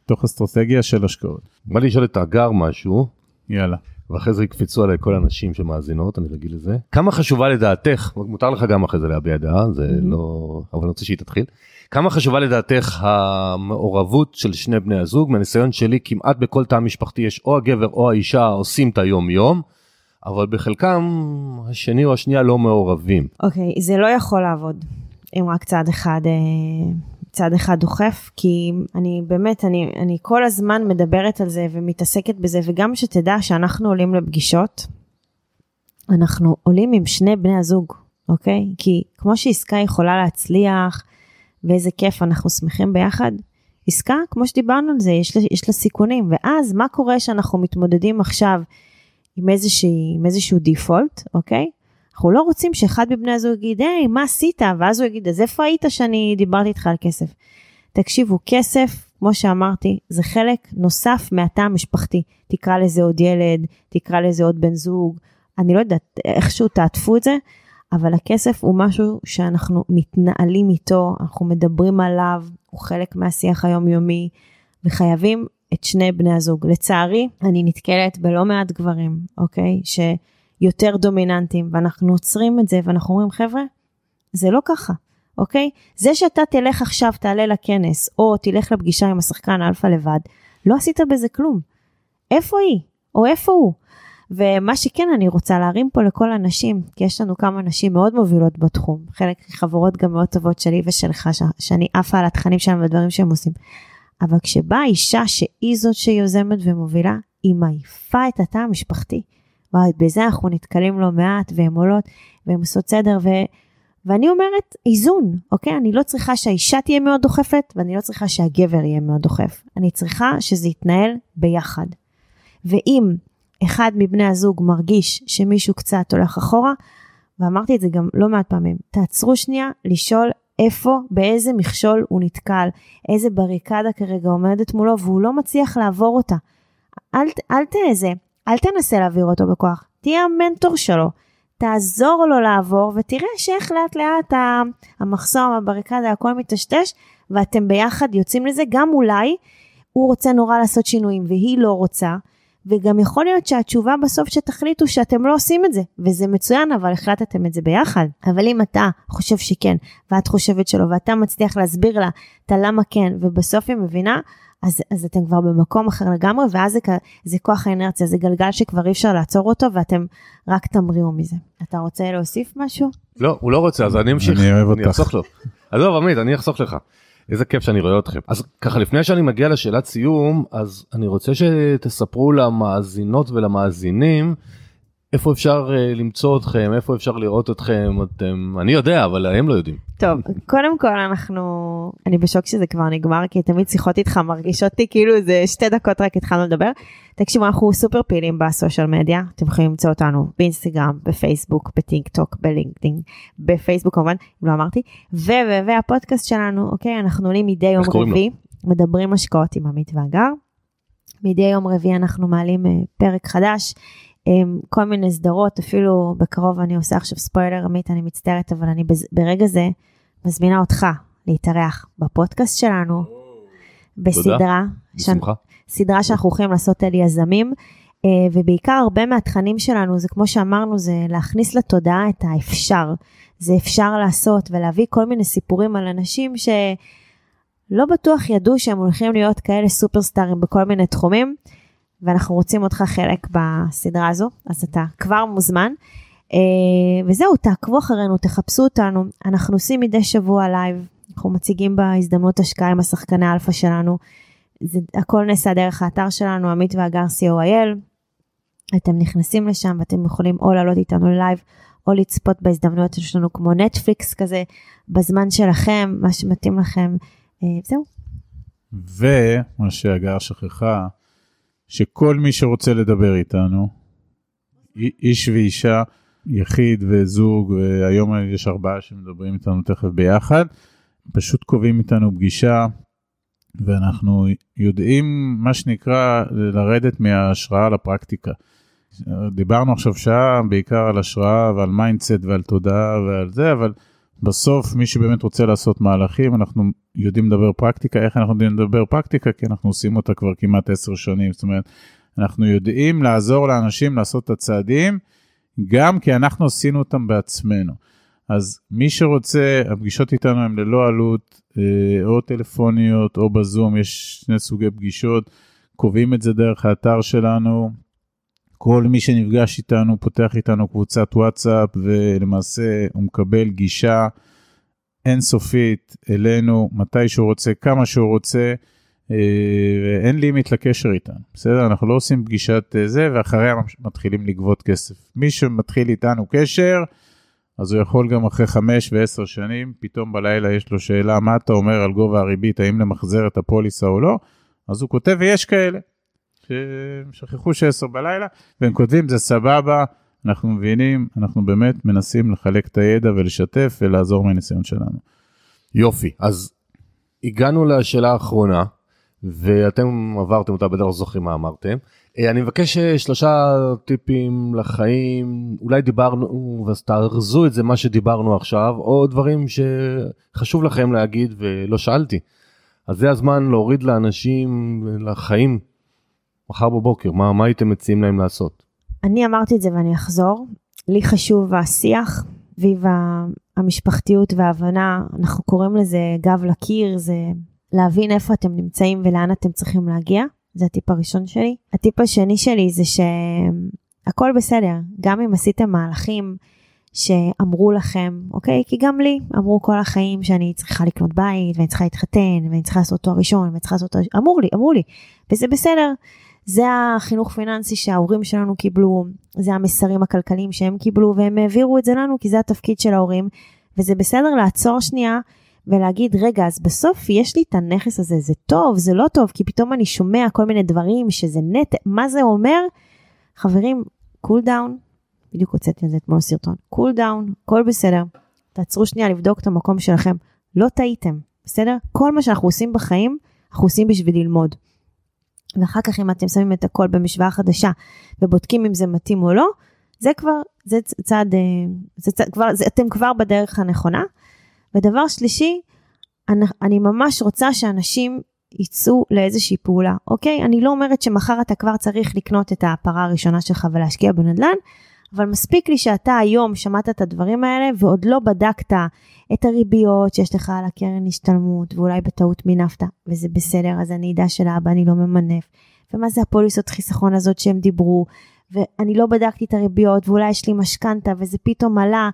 Speaker 3: בתוך אסטרטגיה של השקעות.
Speaker 1: בא לי לשאול את הגר משהו.
Speaker 3: יאללה.
Speaker 1: ואחרי זה יקפצו עליי כל הנשים שמאזינות, אני רגיל לזה. כמה חשובה לדעתך, מותר לך גם אחרי זה להביע דעה, זה mm-hmm. לא... אבל אני רוצה שהיא תתחיל. כמה חשובה לדעתך המעורבות של שני בני הזוג? מהניסיון שלי כמעט בכל תא משפחתי יש או הגבר או האישה עושים את היום יום, אבל בחלקם השני או השנייה לא מעורבים.
Speaker 2: אוקיי, okay, זה לא יכול לעבוד אם רק צד אחד, אה, צד אחד דוחף, כי אני באמת, אני, אני כל הזמן מדברת על זה ומתעסקת בזה, וגם שתדע שאנחנו עולים לפגישות, אנחנו עולים עם שני בני הזוג, אוקיי? כי כמו שעסקה יכולה להצליח, ואיזה כיף, אנחנו שמחים ביחד. עסקה, כמו שדיברנו על זה, יש לה, יש לה סיכונים, ואז מה קורה שאנחנו מתמודדים עכשיו עם, איזושהי, עם איזשהו דיפולט, אוקיי? אנחנו לא רוצים שאחד מבני הזוג יגיד, היי, מה עשית? ואז הוא יגיד, אז איפה היית שאני דיברתי איתך על כסף? תקשיבו, כסף, כמו שאמרתי, זה חלק נוסף מהתא המשפחתי. תקרא לזה עוד ילד, תקרא לזה עוד בן זוג, אני לא יודעת, איכשהו תעטפו את זה, אבל הכסף הוא משהו שאנחנו מתנהלים איתו, אנחנו מדברים עליו, הוא חלק מהשיח היומיומי, וחייבים את שני בני הזוג. לצערי, אני נתקלת בלא מעט גברים, אוקיי? שיותר דומיננטיים, ואנחנו עוצרים את זה, ואנחנו אומרים, חבר'ה, זה לא ככה, אוקיי? זה שאתה תלך עכשיו, תעלה לכנס, או תלך לפגישה עם השחקן אלפא לבד, לא עשית בזה כלום. איפה היא? או איפה הוא? ומה שכן אני רוצה להרים פה לכל הנשים, כי יש לנו כמה נשים מאוד מובילות בתחום, חלק חברות גם מאוד טובות שלי ושלך, שאני עפה על התכנים שלהם והדברים שהם עושים. אבל כשבאה אישה שהיא זאת שיוזמת ומובילה, היא מעיפה את התא המשפחתי. ובזה אנחנו נתקלים לא מעט, והן עולות, והן עושות סדר, ו... ואני אומרת, איזון, אוקיי? אני לא צריכה שהאישה תהיה מאוד דוחפת, ואני לא צריכה שהגבר יהיה מאוד דוחף. אני צריכה שזה יתנהל ביחד. ואם אחד מבני הזוג מרגיש שמישהו קצת הולך אחורה, ואמרתי את זה גם לא מעט פעמים, תעצרו שנייה לשאול איפה, באיזה מכשול הוא נתקל, איזה בריקדה כרגע עומדת מולו והוא לא מצליח לעבור אותה. אל, אל תזה, אל תנסה להעביר אותו בכוח, תהיה המנטור שלו, תעזור לו לעבור ותראה שאיך לאט לאט המחסום, הבריקדה, הכל מטשטש ואתם ביחד יוצאים לזה, גם אולי הוא רוצה נורא לעשות שינויים והיא לא רוצה, וגם יכול להיות שהתשובה בסוף שתחליטו שאתם לא עושים את זה, וזה מצוין, אבל החלטתם את זה ביחד. אבל אם אתה חושב שכן, ואת חושבת שלא, ואתה מצליח להסביר לה את הלמה כן, ובסוף היא מבינה, אז, אז אתם כבר במקום אחר לגמרי, ואז זה, זה כוח האנרציה, זה גלגל שכבר אי אפשר לעצור אותו, ואתם רק תמריאו מזה. אתה רוצה להוסיף משהו?
Speaker 1: לא, הוא לא רוצה, אז אני אמשיך.
Speaker 3: אני אוהב אותך.
Speaker 1: אני אחסוך לו. עזוב, עמית, אני אחסוך לך. איזה כיף שאני רואה אתכם. אז ככה, לפני שאני מגיע לשאלת סיום, אז אני רוצה שתספרו למאזינות ולמאזינים איפה אפשר uh, למצוא אתכם, איפה אפשר לראות אתכם, אתם, אני יודע, אבל הם לא יודעים.
Speaker 2: טוב, קודם כל אנחנו, אני בשוק שזה כבר נגמר, כי תמיד שיחות איתך מרגישות לי כאילו זה שתי דקות רק התחלנו לדבר. תקשיבו, אנחנו סופר פעילים בסושיאל מדיה, אתם יכולים למצוא אותנו באינסטגרם, בפייסבוק, בטיק טוק, בלינקדאין, בפייסבוק כמובן, אם לא אמרתי, ו- ו- והפודקאסט שלנו, אוקיי, אנחנו עולים מדי יום? רביעי, מדברים השקעות עם עמית והגר. מדי יום רביעי אנחנו מעלים אה, פרק חדש. כל מיני סדרות, אפילו בקרוב אני עושה עכשיו ספוילר, עמית, אני מצטערת, אבל אני ברגע זה מזמינה אותך להתארח בפודקאסט שלנו, בסדרה,
Speaker 1: בשמחה.
Speaker 2: סדרה שאנחנו הולכים לעשות על יזמים, אה, ובעיקר הרבה מהתכנים שלנו, זה כמו שאמרנו, זה להכניס לתודעה את האפשר. זה אפשר לעשות ולהביא כל מיני סיפורים על אנשים שלא בטוח ידעו שהם הולכים להיות כאלה סופרסטארים בכל מיני תחומים, ואנחנו רוצים אותך חלק בסדרה הזו, אז אתה כבר מוזמן. אה, וזהו, תעקבו אחרינו, תחפשו אותנו. אנחנו עושים מדי שבוע לייב, אנחנו מציגים בהזדמנות השקעה עם השחקני האלפא שלנו. זה הכל נעשה דרך האתר שלנו, עמית והגר co.il. אתם נכנסים לשם ואתם יכולים או לעלות איתנו ללייב, או לצפות בהזדמנויות שלנו כמו נטפליקס כזה, בזמן שלכם, מה שמתאים לכם. אה, זהו.
Speaker 3: ומה שהגר שכחה, שכל מי שרוצה לדבר איתנו, איש ואישה, יחיד וזוג, והיום יש ארבעה שמדברים איתנו תכף ביחד, פשוט קובעים איתנו פגישה, ואנחנו יודעים, מה שנקרא, לרדת מההשראה לפרקטיקה. דיברנו עכשיו שעה בעיקר על השראה ועל mindset ועל תודעה ועל זה, אבל בסוף מי שבאמת רוצה לעשות מהלכים, אנחנו יודעים לדבר פרקטיקה. איך אנחנו יודעים לדבר פרקטיקה? כי אנחנו עושים אותה כבר כמעט עשר שנים. זאת אומרת, אנחנו יודעים לעזור לאנשים לעשות את הצעדים, גם כי אנחנו עשינו אותם בעצמנו. אז מי שרוצה, הפגישות איתנו הן ללא עלות, אה, או טלפוניות או בזום, יש שני סוגי פגישות, קובעים את זה דרך האתר שלנו. כל מי שנפגש איתנו פותח איתנו קבוצת וואטסאפ ולמעשה הוא מקבל גישה אינסופית אלינו מתי שהוא רוצה, כמה שהוא רוצה, אה, ואין לימיט לקשר איתנו, בסדר? אנחנו לא עושים פגישת אה, זה ואחריה מתחילים לגבות כסף. מי שמתחיל איתנו קשר, אז הוא יכול גם אחרי חמש ועשר שנים, פתאום בלילה יש לו שאלה, מה אתה אומר על גובה הריבית, האם למחזר את הפוליסה או לא? אז הוא כותב, ויש כאלה. ששכחו שעשר בלילה, והם כותבים זה סבבה, אנחנו מבינים, אנחנו באמת מנסים לחלק את הידע ולשתף ולעזור מהניסיון שלנו.
Speaker 1: יופי, אז הגענו לשאלה האחרונה, ואתם עברתם אותה, לא זוכרים מה אמרתם. אה, אני מבקש אה, שלושה טיפים לחיים, אולי דיברנו, אז תארזו את זה מה שדיברנו עכשיו, או דברים שחשוב לכם להגיד ולא שאלתי. אז זה הזמן להוריד לאנשים, לחיים, מחר בבוקר, מה, מה הייתם מציעים להם לעשות?
Speaker 2: אני אמרתי את זה ואני אחזור. לי חשוב השיח סביב המשפחתיות וההבנה, אנחנו קוראים לזה גב לקיר, זה להבין איפה אתם נמצאים ולאן אתם צריכים להגיע. זה הטיפ הראשון שלי. הטיפ השני שלי זה שהכל בסדר, גם אם עשיתם מהלכים שאמרו לכם, אוקיי? כי גם לי אמרו כל החיים שאני צריכה לקנות בית, ואני צריכה להתחתן, ואני צריכה לעשות תואר ראשון, ואני צריכה לעשות תואר... אמרו לי, אמרו לי, וזה בסדר. זה החינוך פיננסי שההורים שלנו קיבלו, זה המסרים הכלכליים שהם קיבלו, והם העבירו את זה לנו, כי זה התפקיד של ההורים, וזה בסדר לעצור שנייה ולהגיד, רגע, אז בסוף יש לי את הנכס הזה, זה טוב, זה לא טוב, כי פתאום אני שומע כל מיני דברים שזה נטל, מה זה אומר? חברים, cool down, בדיוק הוצאתי על זה אתמול סרטון, cool down, הכל בסדר, תעצרו שנייה לבדוק את המקום שלכם, לא טעיתם, בסדר? כל מה שאנחנו עושים בחיים, אנחנו עושים בשביל ללמוד. ואחר כך אם אתם שמים את הכל במשוואה חדשה ובודקים אם זה מתאים או לא, זה כבר, זה צעד, אה, זה צעד כבר, זה, אתם כבר בדרך הנכונה. ודבר שלישי, אני, אני ממש רוצה שאנשים יצאו לאיזושהי פעולה, אוקיי? אני לא אומרת שמחר אתה כבר צריך לקנות את הפרה הראשונה שלך ולהשקיע בנדל"ן, אבל מספיק לי שאתה היום שמעת את הדברים האלה ועוד לא בדקת את הריביות שיש לך על הקרן השתלמות ואולי בטעות מינפת, וזה בסדר, אז אני אדע שלאבא אני לא ממנף. ומה זה הפוליסות חיסכון הזאת שהם דיברו, ואני לא בדקתי את הריביות ואולי יש לי משכנתה וזה פתאום עלה,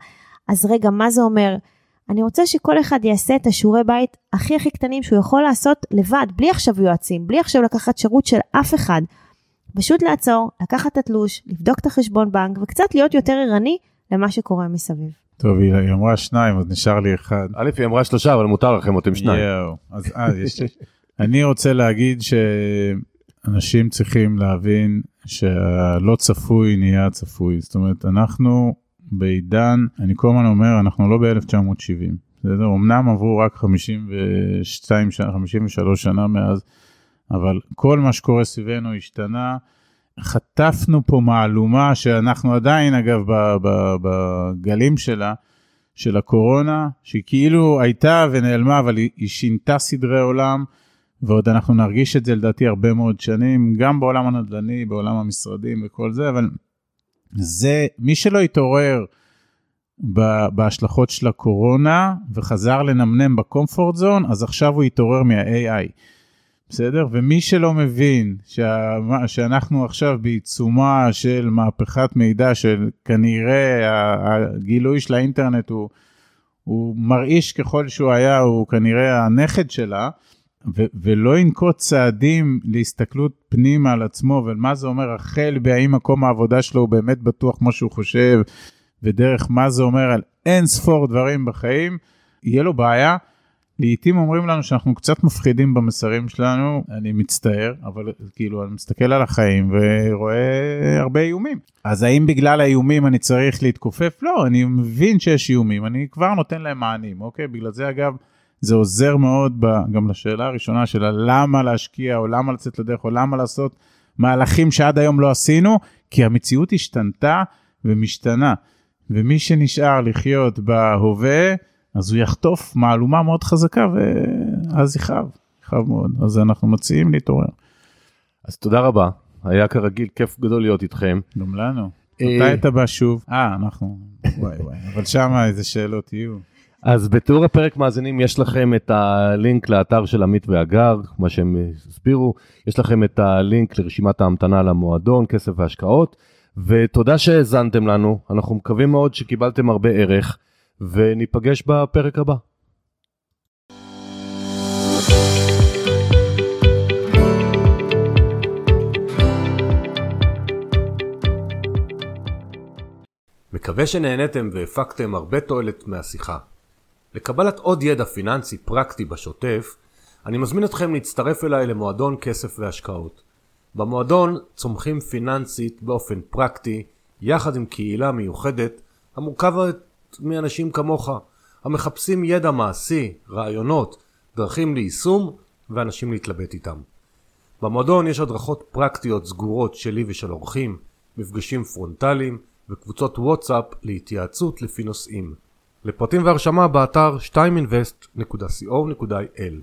Speaker 2: אז רגע, מה זה אומר? אני רוצה שכל אחד יעשה את השיעורי בית הכי הכי קטנים שהוא יכול לעשות לבד, בלי עכשיו יועצים, בלי עכשיו לקחת שירות של אף אחד. פשוט לעצור, לקחת את התלוש, לבדוק את החשבון בנק וקצת להיות יותר ערני למה שקורה מסביב.
Speaker 3: טוב, היא אמרה שניים, אז נשאר לי אחד.
Speaker 1: א', היא אמרה שלושה, אבל מותר לכם, אתם שניים.
Speaker 3: יואו, אז אה, יש... [laughs] אני רוצה להגיד שאנשים צריכים להבין שהלא צפוי נהיה צפוי. זאת אומרת, אנחנו בעידן, אני כל הזמן אומר, אנחנו לא ב-1970. בסדר? אמנם עברו רק 52 שנה, 53 שנה מאז, אבל כל מה שקורה סביבנו השתנה. חטפנו פה מהלומה שאנחנו עדיין, אגב, בגלים שלה, של הקורונה, שהיא כאילו הייתה ונעלמה, אבל היא, שינתה סדרי עולם, ועוד אנחנו נרגיש את זה לדעתי הרבה מאוד שנים, גם בעולם הנדל"ני, בעולם המשרדים וכל זה, אבל זה, מי שלא התעורר בהשלכות של הקורונה וחזר לנמנם בקומפורט זון, אז עכשיו הוא התעורר מה-AI. בסדר? ומי שלא מבין שה... שאנחנו עכשיו בעיצומה של מהפכת מידע, של כנראה הגילוי של האינטרנט הוא, הוא מרעיש ככל שהוא היה, הוא כנראה הנכד שלה, ו- ולא ינקוט צעדים להסתכלות פנימה על עצמו ומה זה אומר החל בהאם מקום העבודה שלו הוא באמת בטוח כמו שהוא חושב, ודרך מה זה אומר על אין ספור דברים בחיים, יהיה לו בעיה. לעתים אומרים לנו שאנחנו קצת מפחידים במסרים שלנו, אני מצטער, אבל כאילו אני מסתכל על החיים ורואה הרבה איומים. אז האם בגלל האיומים אני צריך להתכופף? לא, אני מבין שיש איומים, אני כבר נותן להם מענים, אוקיי? בגלל זה אגב, זה עוזר מאוד גם לשאלה הראשונה של למה להשקיע או למה לצאת לדרך או למה לעשות מהלכים שעד היום לא עשינו, כי המציאות השתנתה ומשתנה. ומי שנשאר לחיות בהווה, אז הוא יחטוף מהלומה מאוד חזקה ואז יכאב, יכאב מאוד. אז אנחנו מציעים להתעורר.
Speaker 1: אז תודה רבה, היה כרגיל כיף גדול להיות איתכם.
Speaker 3: גם לנו. מתי אתה בא שוב? אה, אנחנו, וואי וואי, אבל שם איזה שאלות יהיו.
Speaker 1: אז בתיאור הפרק מאזינים יש לכם את הלינק לאתר של עמית ואגר, מה שהם הסבירו, יש לכם את הלינק לרשימת ההמתנה למועדון, כסף והשקעות, ותודה שהאזנתם לנו, אנחנו מקווים מאוד שקיבלתם הרבה ערך. וניפגש בפרק הבא. מקווה שנהניתם והפקתם הרבה תועלת מהשיחה. לקבלת עוד ידע פיננסי פרקטי בשוטף, אני מזמין אתכם להצטרף אליי למועדון כסף והשקעות. במועדון צומחים פיננסית באופן פרקטי, יחד עם קהילה מיוחדת המורכבת מאנשים כמוך, המחפשים ידע מעשי, רעיונות, דרכים ליישום ואנשים להתלבט איתם. במועדון יש הדרכות פרקטיות סגורות שלי ושל אורחים, מפגשים פרונטליים וקבוצות וואטסאפ להתייעצות לפי נושאים. לפרטים והרשמה באתר 2invest.co.il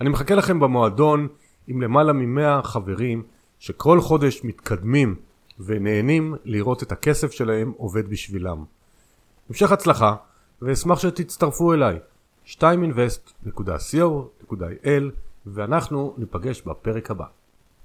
Speaker 1: אני מחכה לכם במועדון עם למעלה מ-100 חברים שכל חודש מתקדמים ונהנים לראות את הכסף שלהם עובד בשבילם. המשך הצלחה, ואשמח שתצטרפו אליי, 2invest.co.il, ואנחנו ניפגש בפרק הבא.